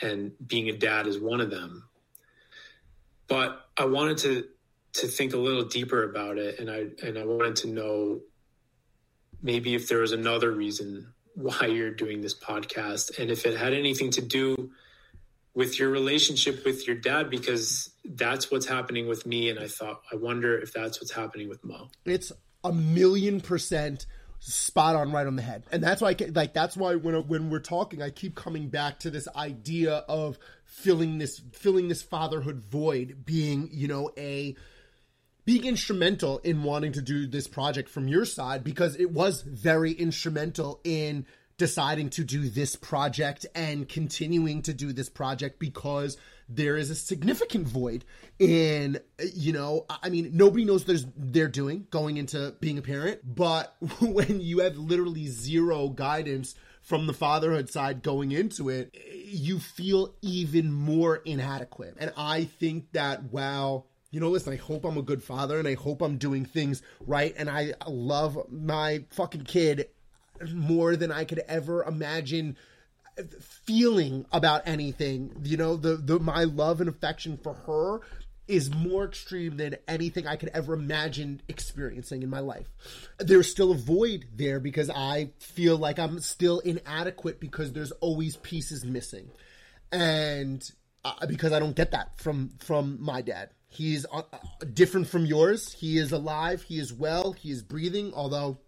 and being a dad is one of them. But I wanted to to think a little deeper about it, and I and I wanted to know maybe if there was another reason why you're doing this podcast, and if it had anything to do with your relationship with your dad because that's what's happening with me. And i thought i wonder if that's what's happening with mo. It's a million percent spot on right on the head. And that's why I, like that's why when when we're talking i keep coming back to this idea of filling this filling this fatherhood void being you know a being instrumental in wanting to do this project from your side because it was very instrumental in deciding to do this project and continuing to do this project because there is a significant void in you know i mean nobody knows there's they're doing going into being a parent but when you have literally zero guidance from the fatherhood side going into it you feel even more inadequate and i think that wow you know, listen, I hope I'm a good father and I hope I'm doing things right. And I love my fucking kid more than I could ever imagine feeling about anything. You know, the, the my love and affection for her is more extreme than anything I could ever imagine experiencing in my life. There's still a void there because I feel like I'm still inadequate because there's always pieces missing. And uh, because I don't get that from from my dad. He's uh, different from yours. He is alive, he is well, he is breathing, although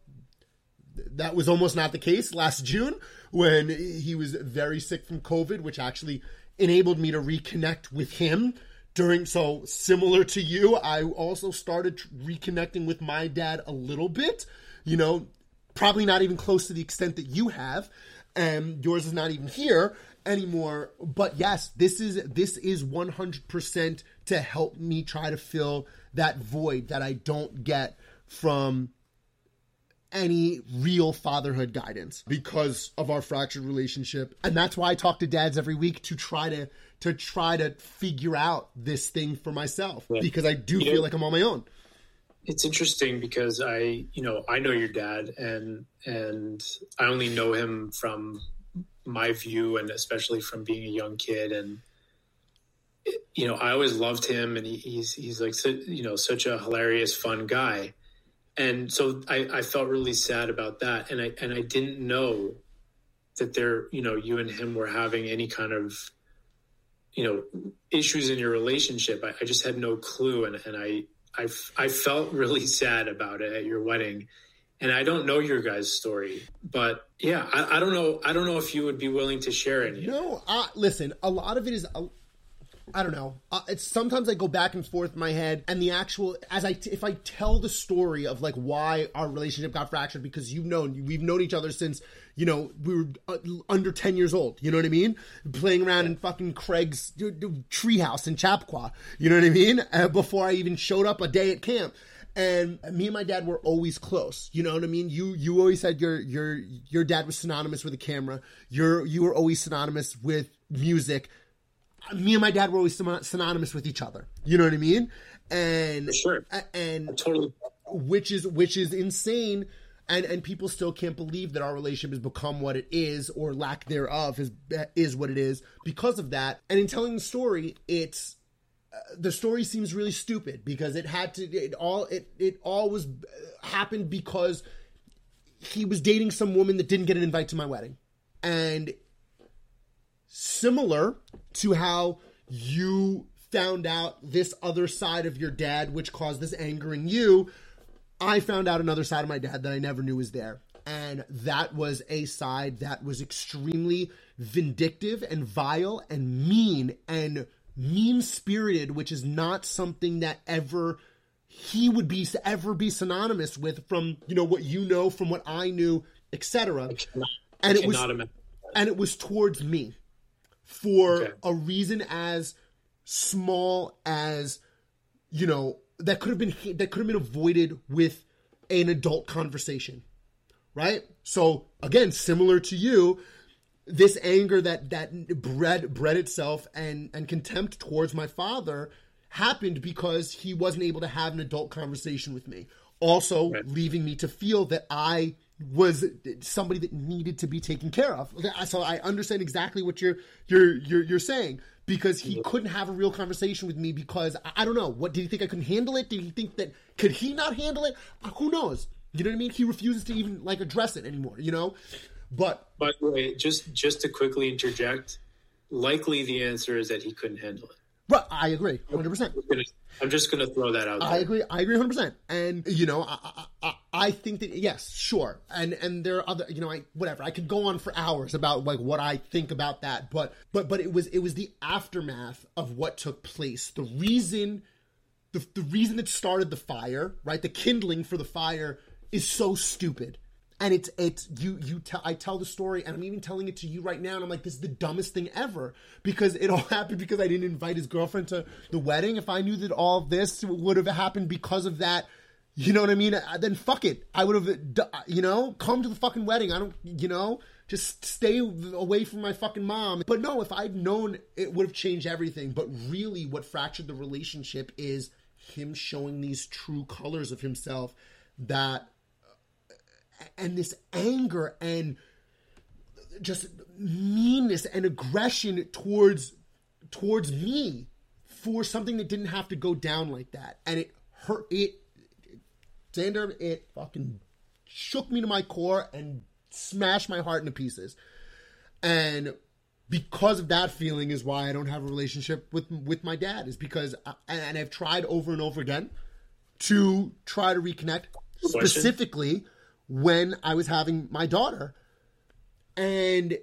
that was almost not the case last June when he was very sick from COVID, which actually enabled me to reconnect with him during so similar to you i also started reconnecting with my dad a little bit you know probably not even close to the extent that you have and yours is not even here anymore. But yes this is this is 100% to help me try to fill that void that i don't get from any real fatherhood guidance because of our fractured relationship. And that's why i talk to dads every week to try to to try to figure out this thing for myself because i do feel like i'm on my own. It's interesting because i you know i know your dad and and i only know him from my view and especially from being a young kid. And you know i always loved him and he, he's he's like you know such a hilarious fun guy and so I, I felt really sad about that. And i and i didn't know that there you know you and him were having any kind of you know issues in your relationship. I, I just had no clue. And, and I, I i felt really sad about it at your wedding. And i don't know your guys story but yeah i, I don't know i don't know if you would be willing to share any. No uh, listen a lot of it is I don't know. Uh, it's sometimes I go back and forth in my head, and the actual as I t- if I tell the story of like why our relationship got fractured because you've known we've known each other since you know we were uh, under ten years old. You know what I mean? Playing around in fucking Craig's treehouse in Chappaqua. You know what I mean? Uh, before I even showed up a day at camp and me and my dad were always close. You know what I mean? You you always said your your your dad was synonymous with a camera. You're you were always synonymous with music me and my dad were always synonymous with each other. You know what I mean? And sure. And totally. Which is which is insane. And, and people still can't believe that our relationship has become what it is or lack thereof is is what it is because of that. And in telling the story, it's uh, the story seems really stupid because it had to it all it it all was uh, happened because he was dating some woman that didn't get an invite to my wedding. And similar to how you found out this other side of your dad, which caused this anger in you. I found out another side of my dad that I never knew was there. And that was a side that was extremely vindictive and vile and mean and mean spirited, which is not something that ever he would be ever be synonymous with from you know what you know from what I knew, etc. And it was and it was towards me for Okay. a reason as small as you know that could have been that could have been avoided with an adult conversation right so again similar to you this anger that that bred bred itself and and contempt towards my father happened because he wasn't able to have an adult conversation with me also Right. leaving me to feel that i was somebody that needed to be taken care of so i understand exactly what you're you're you're, you're saying because he couldn't have a real conversation with me because I, I don't know what did he think i couldn't handle it did he think that could he not handle it Uh, who knows you know what i mean he refuses to even like address it anymore you know but By the way, just just to quickly interject, likely the answer is that he couldn't handle it. Right, I agree, hundred percent. I'm just going to throw that out. I agree. I agree, hundred percent. And you know, I, I, I, think that yes, sure. And and there are other, you know, I whatever. I could go on for hours about like what I think about that, but but but it was it was the aftermath of what took place. The reason, the the reason that started the fire, right? The kindling for the fire is so stupid. And it's it's you you tell I tell the story and I'm even telling it to you right now and I'm like this is the dumbest thing ever because it all happened because I didn't invite his girlfriend to the wedding. If I knew that all this would have happened because of that, you know what I mean? Uh, Then fuck it. I would have uh, uh, you know come to the fucking wedding. I don't you know just stay away from my fucking mom. But no, if I'd known, it would have changed everything. But really, what fractured the relationship is him showing these true colors of himself that uh, and this anger and just meanness and aggression towards towards me for something that didn't have to go down like that and it hurt it Zander it fucking shook me to my core and smashed my heart into pieces. And because of that feeling is why I don't have a relationship with with my dad is because I, and I've tried over and over again to try to reconnect specifically when I was having my daughter. And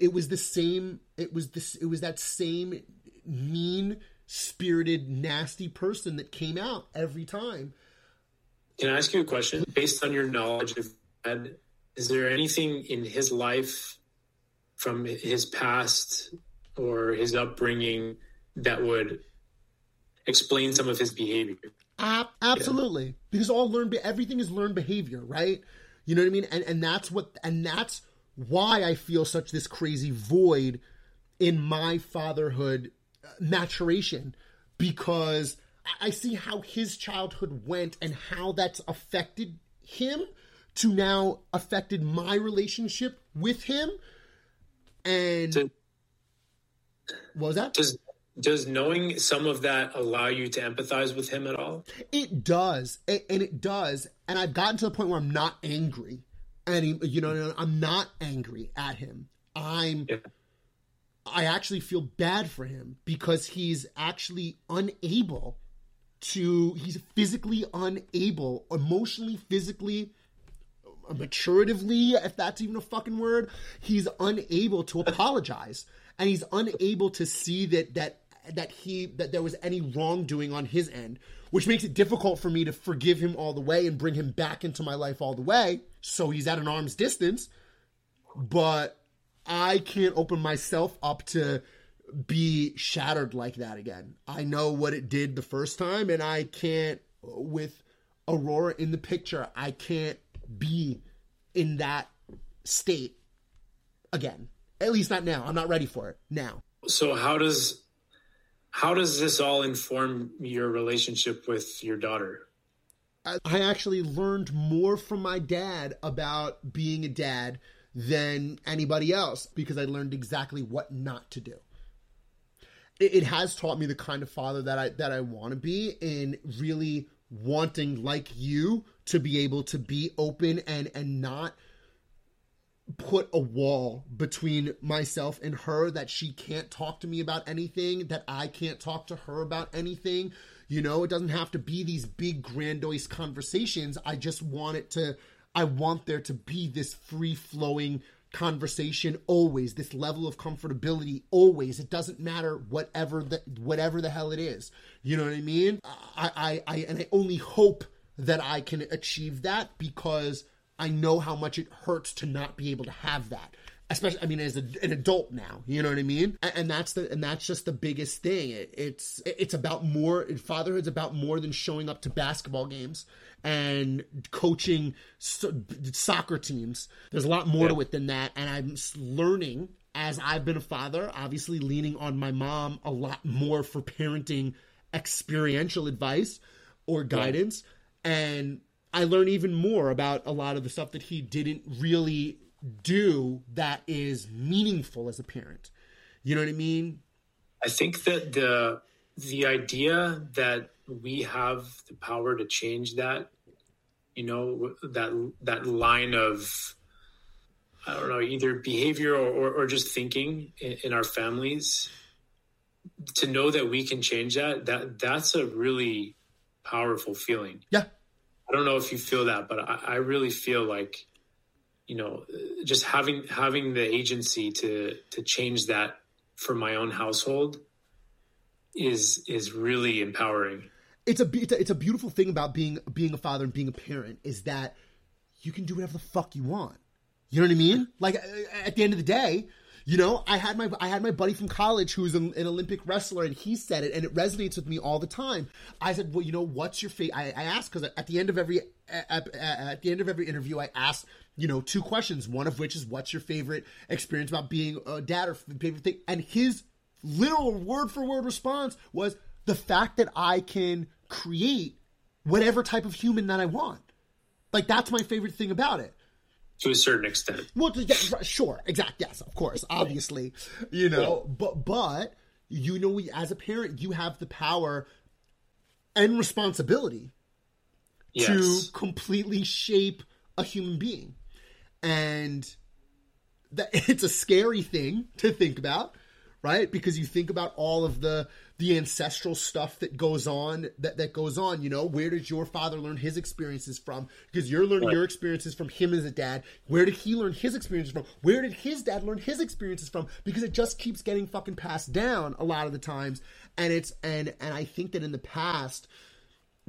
it was the same it was this it was that same mean spirited nasty person that came out every time Can I ask you a question? Based on your knowledge of Dad, is there anything in his life from his past or his upbringing that would explain some of his behavior? Ab- absolutely, because all learned everything is learned behavior, right? You know what I mean? And and that's what and that's why I feel such this crazy void in my fatherhood uh, maturation because I- see how his childhood went and how that's affected him to now affected my relationship with him. And So- what was that? Does does knowing some of that allow you to empathize with him at all? It does, A- and it does, and I've gotten to the point where I'm not angry, and you know, I'm not angry at him. I'm, Yeah. I actually feel bad for him because he's actually unable to. He's physically unable, emotionally, physically, maturatively, if that's even a fucking word. He's unable to apologize, and he's unable to see that that that he that there was any wrongdoing on his end, which makes it difficult for me to forgive him all the way and bring him back into my life all the way. So he's at an arm's distance, but I can't open myself up to be shattered like that again. I know what it did the first time, and I can't with Aurora in the picture. I can't be in that state again. At least not now. I'm not ready for it now. So how does how does this all inform your relationship with your daughter? I I actually learned more from my dad about being a dad than anybody else because I learned exactly what not to do. It, has taught me the kind of father that I that I want to be in really wanting like you to be able to be open and and not put a wall between myself and her that she can't talk to me about anything that I can't talk to her about anything. You know it doesn't have to be these big grandiose conversations. I just want it to I want there to be this free flowing conversation always this level of comfortability always. It doesn't matter whatever the whatever the hell it is. You know what i mean? I i, I and i only hope that i can achieve that because i know how much it hurts to not be able to have that especially i mean as a, an adult now you know what i mean and, and that's the and that's just the biggest thing it, it's it's about more fatherhood's about more than showing up to basketball games and coaching so, soccer teams there's a lot more yeah. to it than that and i'm learning as i've been a father obviously leaning on my mom a lot more for parenting experiential advice or guidance yeah. and I learn even more about a lot of the stuff that he didn't really do that is meaningful as a parent. You know what I mean? I think that the the idea that we have the power to change that, you know, that that line of I don't know, either behavior or, or, or just thinking in, in, our families, to know that we can change that, that that's a really powerful feeling. Yeah. I don't know if you feel that, but I, I really feel like you know just having having the agency to to change that for my own household is is really empowering. It's a it's a, it's a beautiful thing about being being a father and being a parent is that you can do whatever the fuck you want. You know what i mean? Like at the end of the day you know, I had my I had my buddy from college who's an, an, Olympic wrestler, and he said it, and it resonates with me all the time. I said, "Well, you know, what's your favorite?" I, I asked because at the end of every at, at, the end of every interview, I asked, you know, two questions. One of which is, "What's your favorite experience about being a dad or favorite thing?" And his literal word for word response was the fact that I can create whatever type of human that I want. Like that's my favorite thing about it to a certain extent. Well, yeah, sure, exact, yes, of course, obviously, you know, yeah. but but you know, as a parent, you have the power and responsibility yes. to completely shape a human being, and that it's a scary thing to think about, right? Because you think about all of the the ancestral stuff that goes on that, that goes on you know? Where did your father learn his experiences from? Because you're learning right. your experiences from him as a dad. Where did he learn his experiences from? Where did his dad learn his experiences from? Because it just keeps getting fucking passed down a lot of the times. And it's and and i think that in the past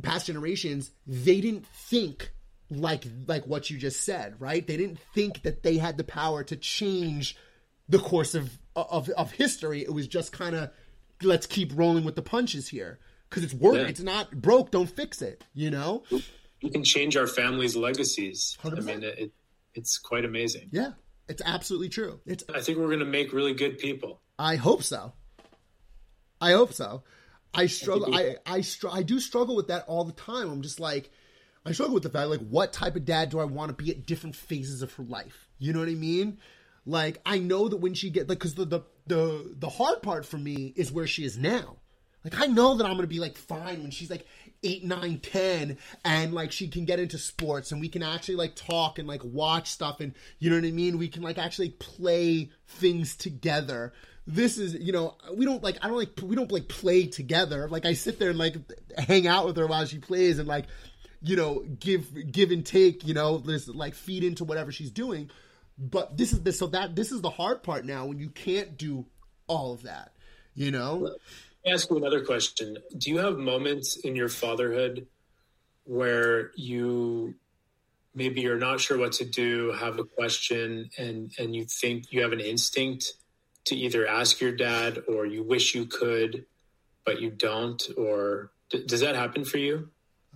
past generations they didn't think like like what you just said right? They didn't think that they had the power to change the course of of, of history. It was just kind of let's keep rolling with the punches here because it's working. Yeah. It's not broke. Don't fix it. You know. You can change our family's legacies. 100%. I mean, it, it's quite amazing. Yeah, it's absolutely true. It's. I think we're going to make really good people. I hope so. I hope so. I struggle. I I, str- I do struggle with that all the time. I'm just like, I struggle with the fact like, what type of dad do I want to be at different phases of her life? You know what I mean? Like, I know that when she get like, because the, the the the hard part for me is where she is now. Like I know that I'm gonna be like fine when she's like eight, nine, ten, and like she can get into sports and we can actually like talk and like watch stuff and you know what I mean. We can like actually play things together. This is you know we don't like I don't like we don't like play together. Like I sit there and like hang out with her while she plays and like you know give give and take. You know this like feed into whatever she's doing but this is the so that this is the hard part now when you can't do all of that. You know. Let me ask you another question. Do you have moments in your fatherhood where you maybe you're not sure what to do, have a question, and and you think you have an instinct to either ask your dad or you wish you could, but you don't, or d- does that happen for you?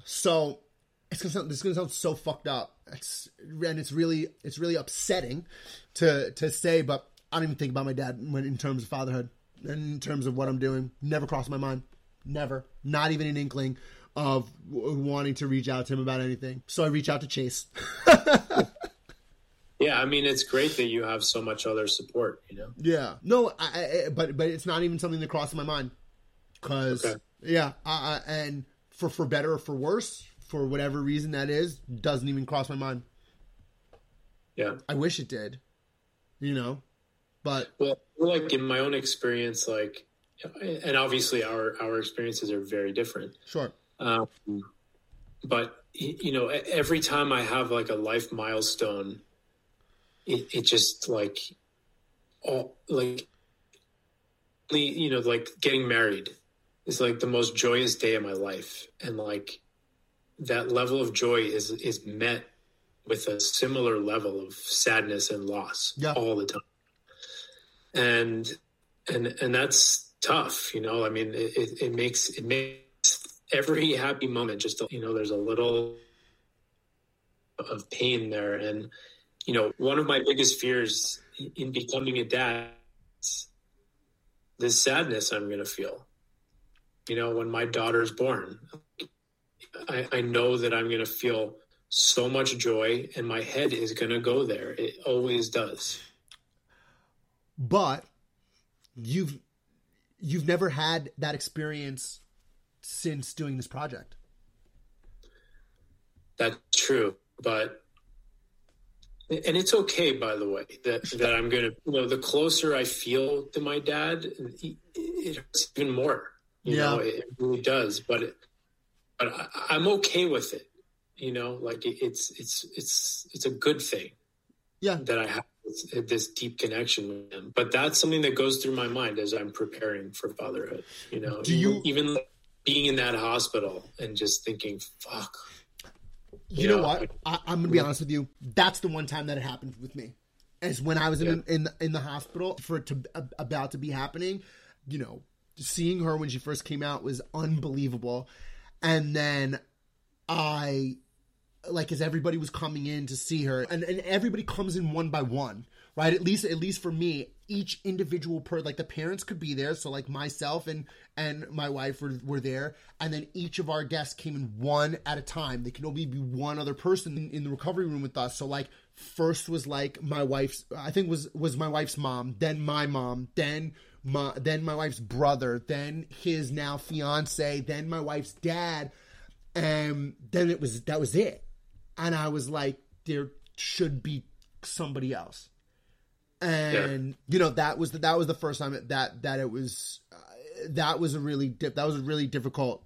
So it's gonna sound, this is gonna sound so fucked up. It's and it's really it's really upsetting to to say, but I don't even think about my dad when in terms of fatherhood, in terms of what I'm doing. Never crossed my mind. Never. Not even an inkling of wanting to reach out to him about anything. So I reach out to Chase. yeah, I mean it's great that you have so much other support. You know. Yeah. No, I, I, but but it's not even something that crossed my mind. Because okay. yeah, I, and for for better or for worse, for whatever reason that is, doesn't even cross my mind. Yeah. I wish it did. You know? But well, like in my own experience, like and obviously our our experiences are very different. Sure. Um, but you know, every time I have like a life milestone, it, it just like all like you know like getting married is like the most joyous day of my life and like that level of joy is is met with a similar level of sadness and loss yeah. all the time. And and and that's tough you know? I mean it, it makes it makes every happy moment just you know there's a little of pain there. And you know one of my biggest fears in becoming a dad is this sadness i'm going to feel you know when my daughter's born I, I know that i'm going to feel so much joy and my head is going to go there. It always does. But you've you've never had that experience since doing this project. That's true but and it's okay by the way that that i'm gonna you know the closer i feel to my dad it hurts even more. You yeah. know it really does but it, but I, am okay with it you know like it, it's it's it's it's a good thing yeah. that i have this, this deep connection with him. But that's something that goes through my mind as i'm preparing for fatherhood you know. Do you even being in that hospital and just thinking fuck. You know what? I, am gonna be honest with you. That's the one time that it happened with me, is when I was in in the, in the hospital for it to about to be happening. You know, seeing her when she first came out was unbelievable, and then I like as everybody was coming in to see her, and, and everybody comes in one by one, right? At least at least for me, each individual per like the parents could be there. So like myself and and my wife were, were there. And then each of our guests came in one at a time. They could only be one other person in, in the recovery room with us. So like first was like my wife's i think was was my wife's mom then my mom then my then my wife's brother then his now fiance then my wife's dad and then it was that was it and i was like there should be somebody else and yeah. you know that was the, that was the first time that that it was uh, that was a really that was a really difficult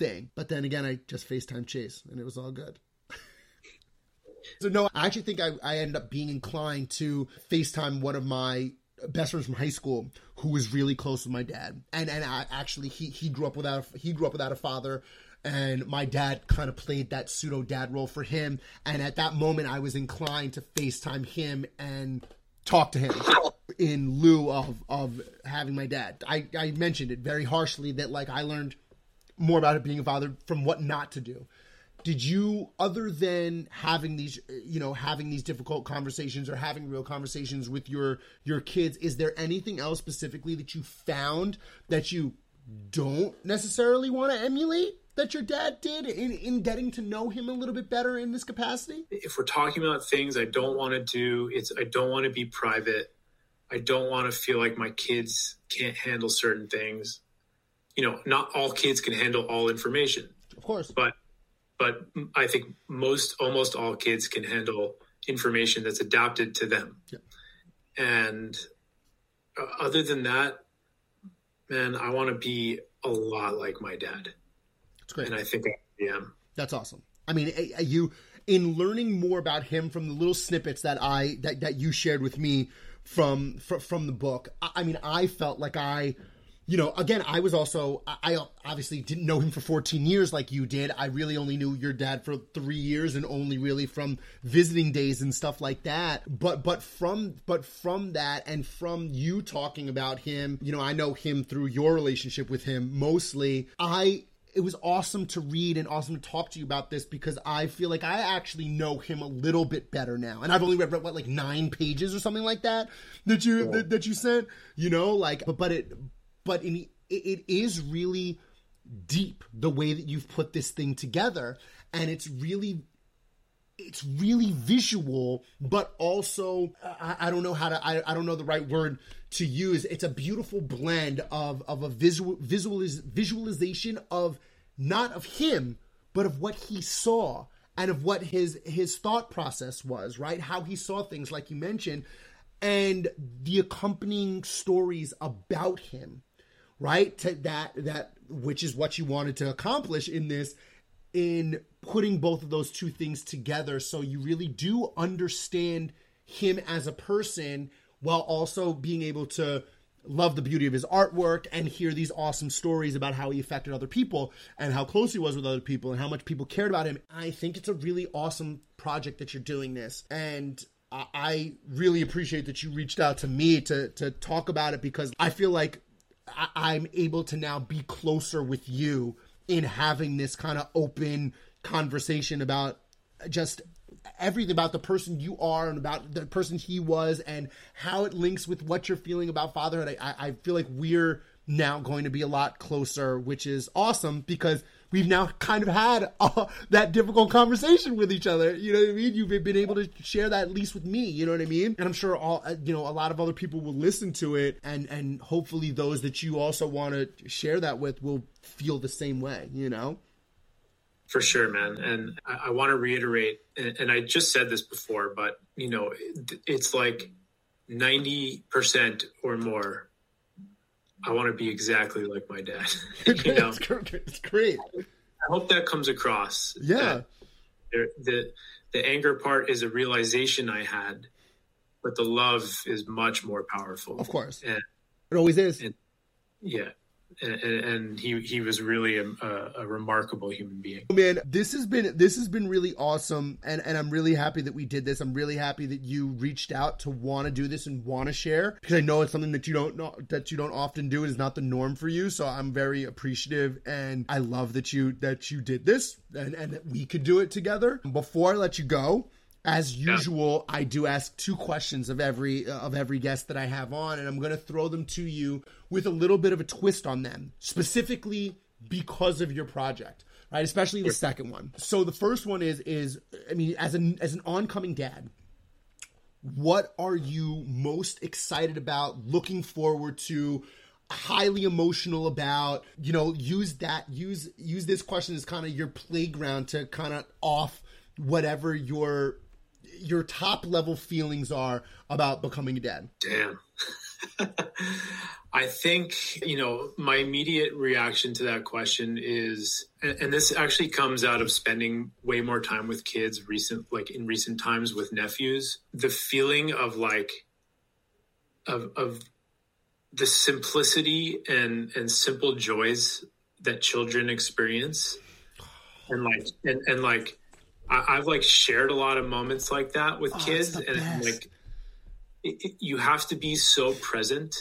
thing. But then again, I just FaceTime Chase, and it was all good. so no, I actually think I I ended up being inclined to FaceTime one of my best friends from high school who was really close with my dad, and and I, actually he he grew up without a, he grew up without a father and my dad kind of played that pseudo dad role for him. And at that moment, I was inclined to FaceTime him and talk to him in lieu of of having my dad. I, I mentioned it very harshly that like I learned more about it being a father from what not to do. Did you, other than having these, you know, having these difficult conversations or having real conversations with your your kids, is there anything else specifically that you found that you don't necessarily want to emulate? that your dad did in, in getting to know him a little bit better in this capacity? If we're talking about things I don't want to do, it's I don't want to be private. I don't want to feel like my kids can't handle certain things. You know, not all kids can handle all information. Of course. But but I think most almost all kids can handle information that's adapted to them. Yeah. And uh, other than that, man, I want to be a lot like my dad. That's great. And I think I am. That's awesome. I mean, you in learning more about him from the little snippets that I that, that you shared with me from from, from the book. I, I mean, I felt like I you know, again, I was also, I obviously didn't know him for 14 years like you did. I really only knew your dad for three years and only really from visiting days and stuff like that. But, but from, but from that and from you talking about him, you know, I know him through your relationship with him mostly. I, it was awesome to read and awesome to talk to you about this because I feel like I actually know him a little bit better now. And I've only read what like nine pages or something like that that you cool. that, that, you sent. You know, like but but it but it, it is really deep the way that you've put this thing together, and it's really it's really visual, but also I, I, don't know how to I, I don't know the right word to use. It's a beautiful blend of of a visual visualiz, visualization of not of him, but of what he saw and of what his his thought process was, right? How he saw things, like you mentioned, and the accompanying stories about him, right? To that that which is what you wanted to accomplish in this in putting both of those two things together so you really do understand him as a person while also being able to love the beauty of his artwork and hear these awesome stories about how he affected other people and how close he was with other people and how much people cared about him. I think it's a really awesome project that you're doing this. And I really appreciate that you reached out to me to to talk about it because I feel like I'm able to now be closer with you in having this kind of open conversation about just everything about the person you are and about the person he was and how it links with what you're feeling about fatherhood. I, I feel like we're now going to be a lot closer, which is awesome because we've now kind of had uh, that difficult conversation with each other. You know what I mean? You've been able to share that at least with me. You know what I mean? And I'm sure all uh, you know a lot of other people will listen to it, and and hopefully those that you also want to share that with will feel the same way. You know. For sure, man. And I, I want to reiterate, and, and I just said this before, but you know, it, it's like 90% or more I want to be exactly like my dad. you know, it's great. I hope that comes across. Yeah. The the anger part is a realization I had, but the love is much more powerful. Of course, and, it always is. And, yeah, and, he he was really a, a, remarkable human being. Man, this has been this has been really awesome, and and I'm really happy that we did this. I'm really happy that you reached out to want to do this and want to share because I know it's something that you don't know that you don't often do. And It is not the norm for you, so I'm very appreciative, and I love that you that you did this and and that we could do it together. Before I let you go, as usual, yeah. I do ask two questions of every uh, of every guest that I have on, and I'm going to throw them to you with a little bit of a twist on them, specifically because of your project, right? Especially the second one. So the first one is is I mean, as an as an oncoming dad, what are you most excited about, looking forward to? highly emotional about you know use that use use this question as kind of your playground to kind of off whatever your your top level feelings are about becoming a dad. Damn. I think, you know, my immediate reaction to that question is, and, this actually comes out of spending way more time with kids recent, like in recent times with nephews, the feeling of like, of, of the simplicity and, and simple joys that children experience. And like, and, and like, I, have like shared a lot of moments like that with oh, kids, and best. like it, it, you have to be so present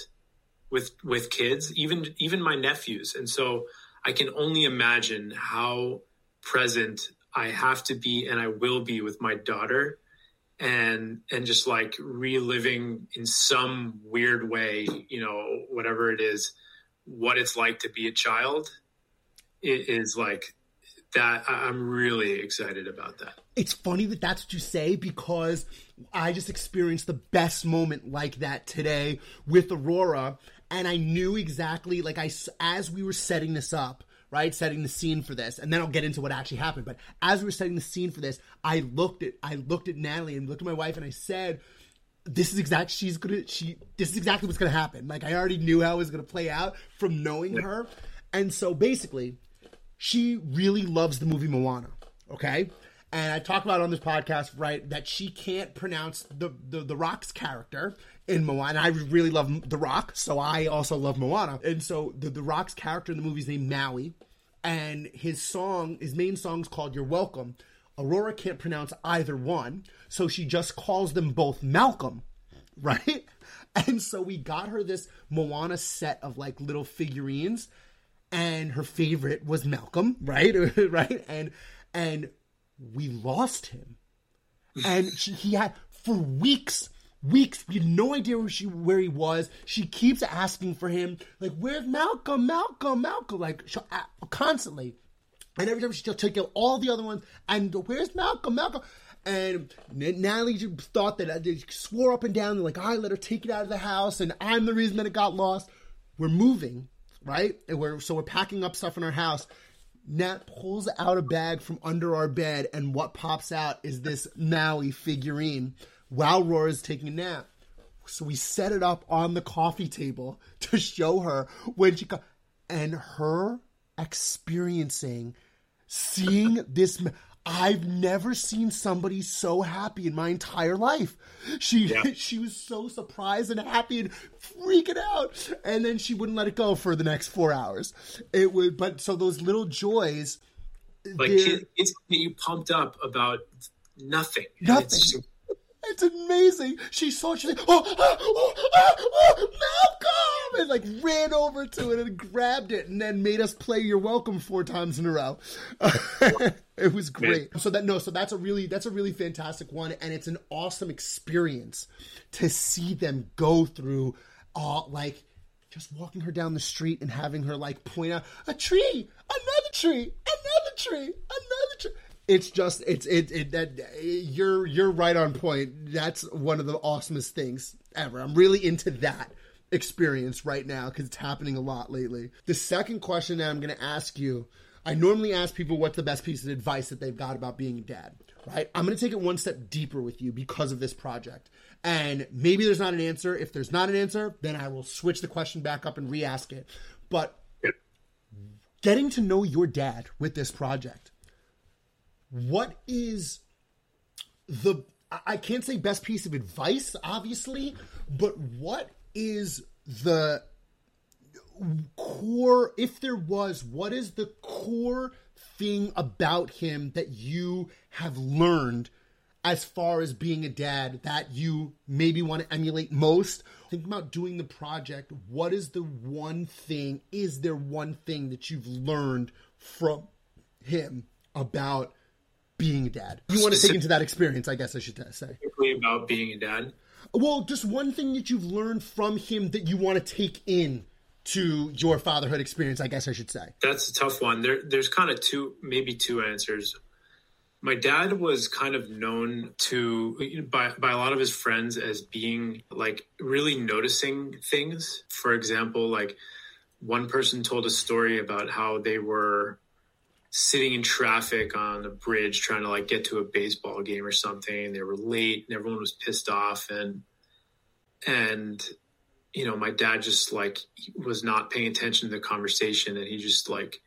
with with kids, even even my nephews, and so I can only imagine how present I have to be, and I will be with my daughter, and and just like reliving in some weird way, you know, whatever it is, what it's like to be a child. It is like that I'm really excited about that. It's funny that that's what you say because I just experienced the best moment like that today with Aurora, and I knew exactly like I as we were setting this up. Right, setting the scene for this, and then I'll get into what actually happened. But as we were setting the scene for this, I looked at I looked at Natalie and looked at my wife, and I said, this is exactly she's gonna she this is exactly what's gonna happen. Like I already knew how it was gonna play out from knowing her. And so basically, she really loves the movie Moana. Okay. And I talk about on this podcast, right, that she can't pronounce the, the, the Rock's character in Moana. I really love The Rock, so I also love Moana. And so the, the Rock's character in the movie is named Maui, and his song, his main song is called You're Welcome. Aurora can't pronounce either one, so she just calls them both Malcolm, right? And so we got her this Moana set of like little figurines and her favorite was Malcolm, right? right? And and we lost him. And she, he had for weeks, weeks, we had no idea where she where he was. She keeps asking for him, like, "Where's Malcolm? Malcolm? Malcolm?" Like she constantly. And every time she'll take out all the other ones, and where's Malcolm? Malcolm. And Natalie thought that uh, they swore up and down, like, I let her take it out of the house, and I'm the reason that it got lost. We're moving right? And we're so we're packing up stuff in our house. Nat pulls out a bag from under our bed, and what pops out is this Maui figurine while Rora's taking a nap. So we set it up on the coffee table to show her when she co- and her experiencing seeing this I've never seen somebody so happy in my entire life. She yeah. she was so surprised and happy and freaking out, and then she wouldn't let it go for the next four hours. It would, but so those little joys, like kids, get you pumped up about nothing. Nothing. It's amazing. She saw it. She's like, oh, ah, oh, oh, oh, Malcolm! And like ran over to it and grabbed it and then made us play You're Welcome four times in a row. it was great. So that, no, so that's a really, that's a really fantastic one. And it's an awesome experience to see them go through all like, just walking her down the street and having her like point out a tree, another tree, another tree, another tree it's just it's it, it that you're you're right on point. That's one of the awesomest things ever. I'm really into that experience right now because it's happening a lot lately. The second question that I'm going to ask you, I normally ask people what's the best piece of advice that they've got about being a dad. Right? I'm going to take it one step deeper with you because of this project. And maybe there's not an answer. If there's not an answer, then I will switch the question back up and re-ask it. But getting to know your dad with this project what is the I can't say best piece of advice, obviously, but what is the core, if there was, what is the core thing about him that you have learned as far as being a dad that you maybe want to emulate most? Think about doing the project. What is the one thing? Is there one thing that you've learned from him about being a dad. You want to take into that experience, I guess I should say. About being a dad. Well, just one thing that you've learned from him that you want to take in to your fatherhood experience, I guess I should say. That's a tough one. There, there's kind of two, maybe two answers. My dad was kind of known to by by a lot of his friends as being like really noticing things. For example, like one person told a story about how they were sitting in traffic on the bridge trying to like get to a baseball game or something. They were late and everyone was pissed off and and you know my dad just like was not paying attention to the conversation and he just like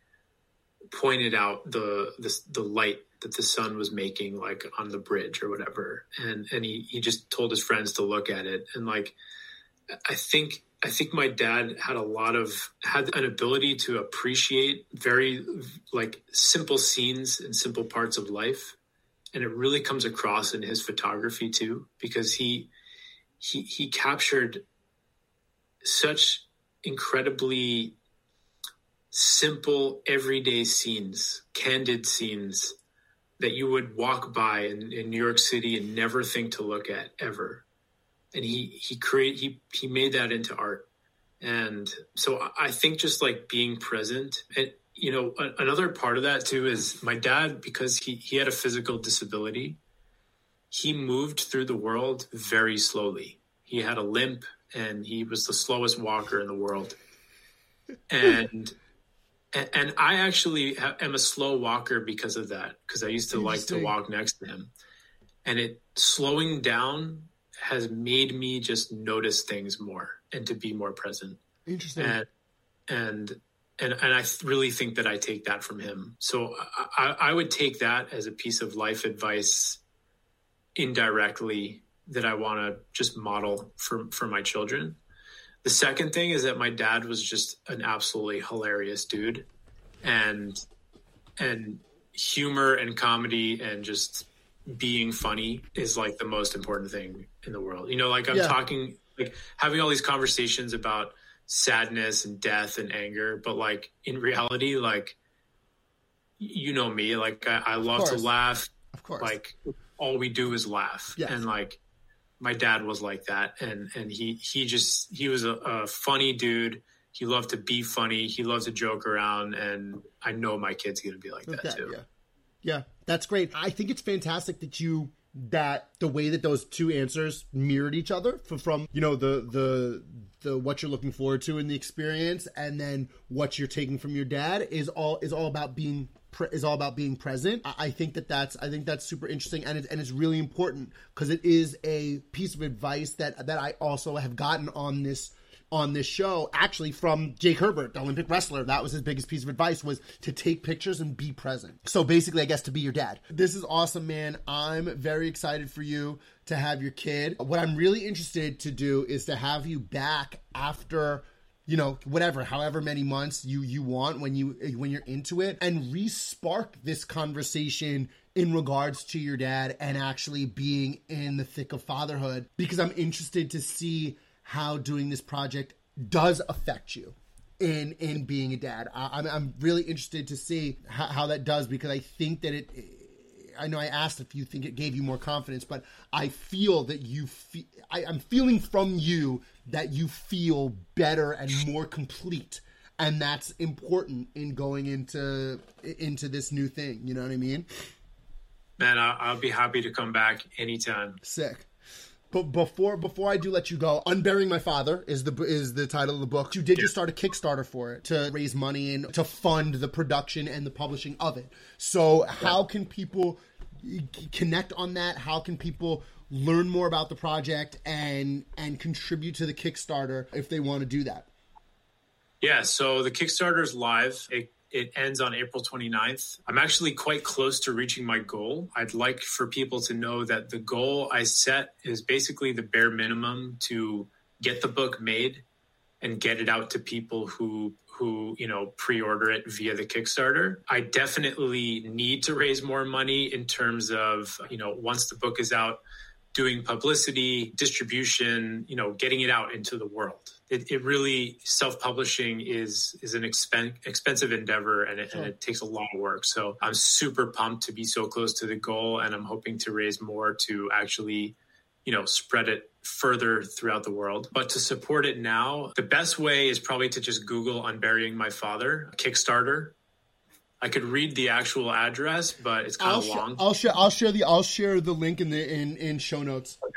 pointed out the the, the light that the sun was making like on the bridge or whatever and and he he just told his friends to look at it and like I think I think my dad had a lot of had an ability to appreciate very like simple scenes and simple parts of life. And it really comes across in his photography too because he he he captured such incredibly simple everyday scenes candid scenes that you would walk by in, in new york city and never think to look at ever and he he create he he made that into art. And so i think just like being present and you know a, another part of that too is my dad because he he had a physical disability he moved through the world very slowly. He had a limp and he was the slowest walker in the world. And and, and i actually am a slow walker because of that because i used to like to walk next to him. And it slowing down has made me just notice things more and to be more present. Interesting. And and and, and I really think that I take that from him. So I, I would take that as a piece of life advice indirectly that I want to just model for for my children. The second thing is that my dad was just an absolutely hilarious dude, and and humor and comedy and just being funny is like the most important thing in the world. You know, like I'm yeah. talking, like having all these conversations about sadness and death and anger, but like in reality, like you know me, like I, I love to laugh. Of course, like all we do is laugh, yes. and like my dad was like that, and and he he just he was a, a funny dude. He loved to be funny. He loved to joke around, and I know my kid's are gonna be like that too. Yeah. Yeah, that's great. I think it's fantastic that you that the way that those two answers mirrored each other from, from you know the the the what you're looking forward to in the experience and then what you're taking from your dad is all is all about being is all about being present. I think that that's I think that's super interesting and it's, and it's really important because it is a piece of advice that that I also have gotten on this on this show actually from Jake Herbert, the Olympic wrestler. That was his biggest piece of advice was to take pictures and be present. So basically, I guess to be your dad. This is awesome, man. I'm very excited for you to have your kid. What I'm really interested to do is to have you back after you know whatever however many months you you want when you when you're into it and re-spark this conversation in regards to your dad and actually being in the thick of fatherhood because i'm interested to see how doing this project does affect you in in being a dad I, am I'm really interested to see how, how that does because i think that it I know I asked if you think it gave you more confidence, but I feel that you feel, I, I'm feeling from you that you feel better and more complete. And that's important in going into into this new thing. You know what I mean? Man, I'll, I'll be happy to come back anytime. Sick. But before before I do let you go, "Unburying My Father" is the is the title of the book. You did just start a Kickstarter for it to raise money and to fund the production and the publishing of it. So, how can people connect on that? How can people learn more about the project and and contribute to the Kickstarter if they want to do that? Yeah, so the Kickstarter is live. It it ends on April 29th. I'm actually quite close to reaching my goal. I'd like for people to know that the goal I set is basically the bare minimum to get the book made and get it out to people who who you know pre-order it via the kickstarter i definitely need to raise more money in terms of you know once the book is out doing publicity distribution you know getting it out into the world it, it really self-publishing is is an expen- expensive endeavor and it, sure. and it takes a lot of work so i'm super pumped to be so close to the goal and i'm hoping to raise more to actually you know spread it further throughout the world. But to support it now, the best way is probably to just Google Unburying My Father Kickstarter. I could read the actual address, but it's kind of long. I'll share. I'll share the. I'll share the link in the in in show notes. Okay.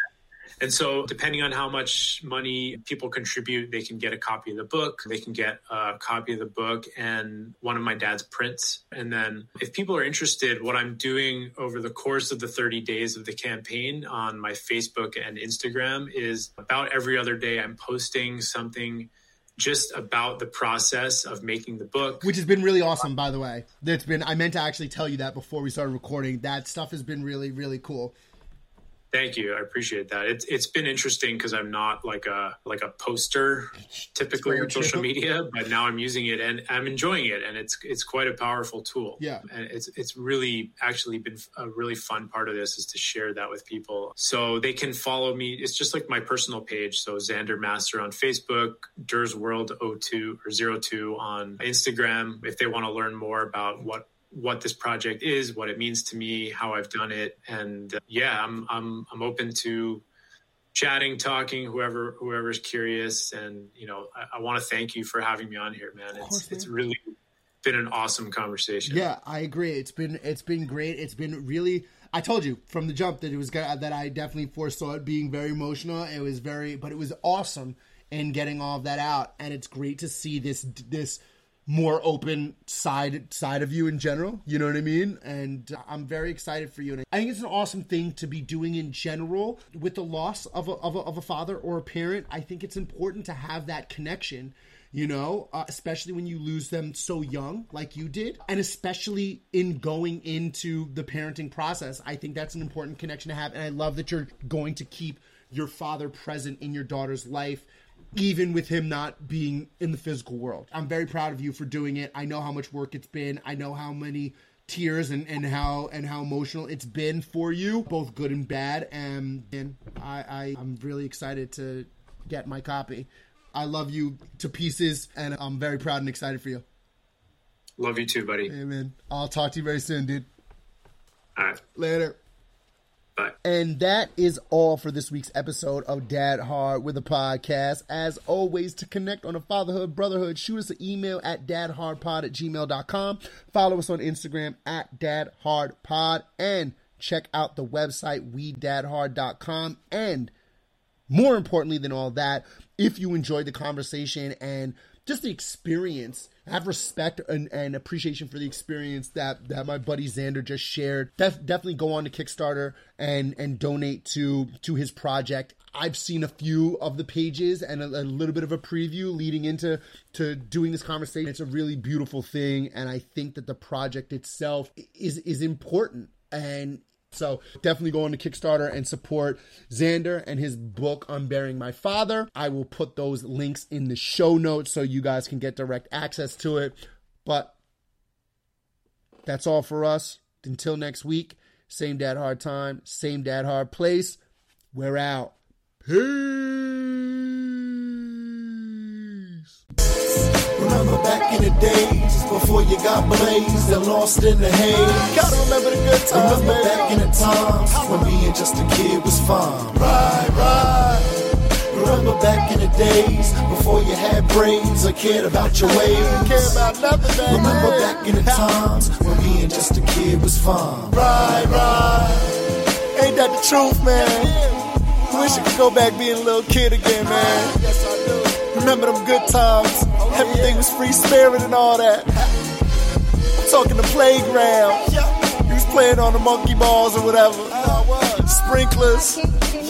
And so, depending on how much money people contribute, they can get a copy of the book. They can get a copy of the book and one of my dad's prints. And then, if people are interested, what I'm doing over the course of the 30 days of the campaign on my Facebook and Instagram is about every other day, I'm posting something just about the process of making the book which has been really awesome by the way that's been i meant to actually tell you that before we started recording that stuff has been really really cool Thank you. I appreciate that. It's it's been interesting because I'm not like a like a poster typically on social media, but now I'm using it and I'm enjoying it, and it's it's quite a powerful tool. Yeah, and it's it's really actually been a really fun part of this is to share that with people, so they can follow me. It's just like my personal page. So Zander Masser on Facebook, Durs World 02 or 02 on Instagram. If they want to learn more about what what this project is, what it means to me, how I've done it, and uh, yeah, I'm I'm I'm open to chatting, talking, whoever whoever's curious, and you know, I, I want to thank you for having me on here, man. It's course, man. it's really been an awesome conversation. Yeah, I agree. It's been it's been great. It's been really. I told you from the jump that it was that I definitely foresaw it being very emotional. It was very, but it was awesome in getting all of that out, and it's great to see this this more open side side of you in general. You know what i mean? And i'm very excited for you. And i think it's an awesome thing to be doing in general with the loss of a, of a, of a father or a parent. I think it's important to have that connection you know, uh, especially when you lose them so young, like you did, and especially in going into the parenting process. I think that's an important connection to have. And I love that you're going to keep your father present in your daughter's life even with him not being in the physical world. I'm very proud of you for doing it. I know how much work it's been. I know how many tears and, and how and how emotional it's been for you, both good and bad. And, and I, I I'm really excited to get my copy. I love you to pieces, and I'm very proud and excited for you. Love you too, buddy. Amen. I'll talk to you very soon, dude. All right. Later. Bye. And that is all for this week's episode of Dad Hard with a podcast. As always, to connect on a fatherhood, brotherhood, shoot us an email at dadhardpod at gmail.com. Follow us on Instagram at dadhardpod and check out the website wedadhard.com. And more importantly than all that, if you enjoyed the conversation and just the experience have respect and, and appreciation for the experience that that my buddy Zander just shared. Def, definitely go on to Kickstarter and and donate to to his project. I've seen a few of the pages and a, a, little bit of a preview leading into to doing this conversation. It's a really beautiful thing, and I think that the project itself is is important and so definitely go on to Kickstarter and support Zander and his book, Unburying My Father. I will put those links in the show notes so you guys can get direct access to it. But that's all for us. Until next week, same dad hard time, same dad hard place. We're out. Peace. Back in the days before you got blazed and lost in the haze. Gotta remember the good times. Remember back in the times when being just a kid was fun. Right, right. Remember back in the days before you had brains or cared about your ways. Care about nothing back Remember back in the times when being just a kid was fun. Right, right. Ain't that the truth, man? Wish I could go back being a little kid again, man. Yes, I do. Remember them good times? Everything was free spirit and all that. I'm talking the playground. You was playing on the monkey balls or whatever. Sprinklers,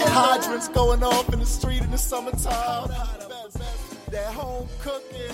hydrants going off in the street in the summertime. That home cooking.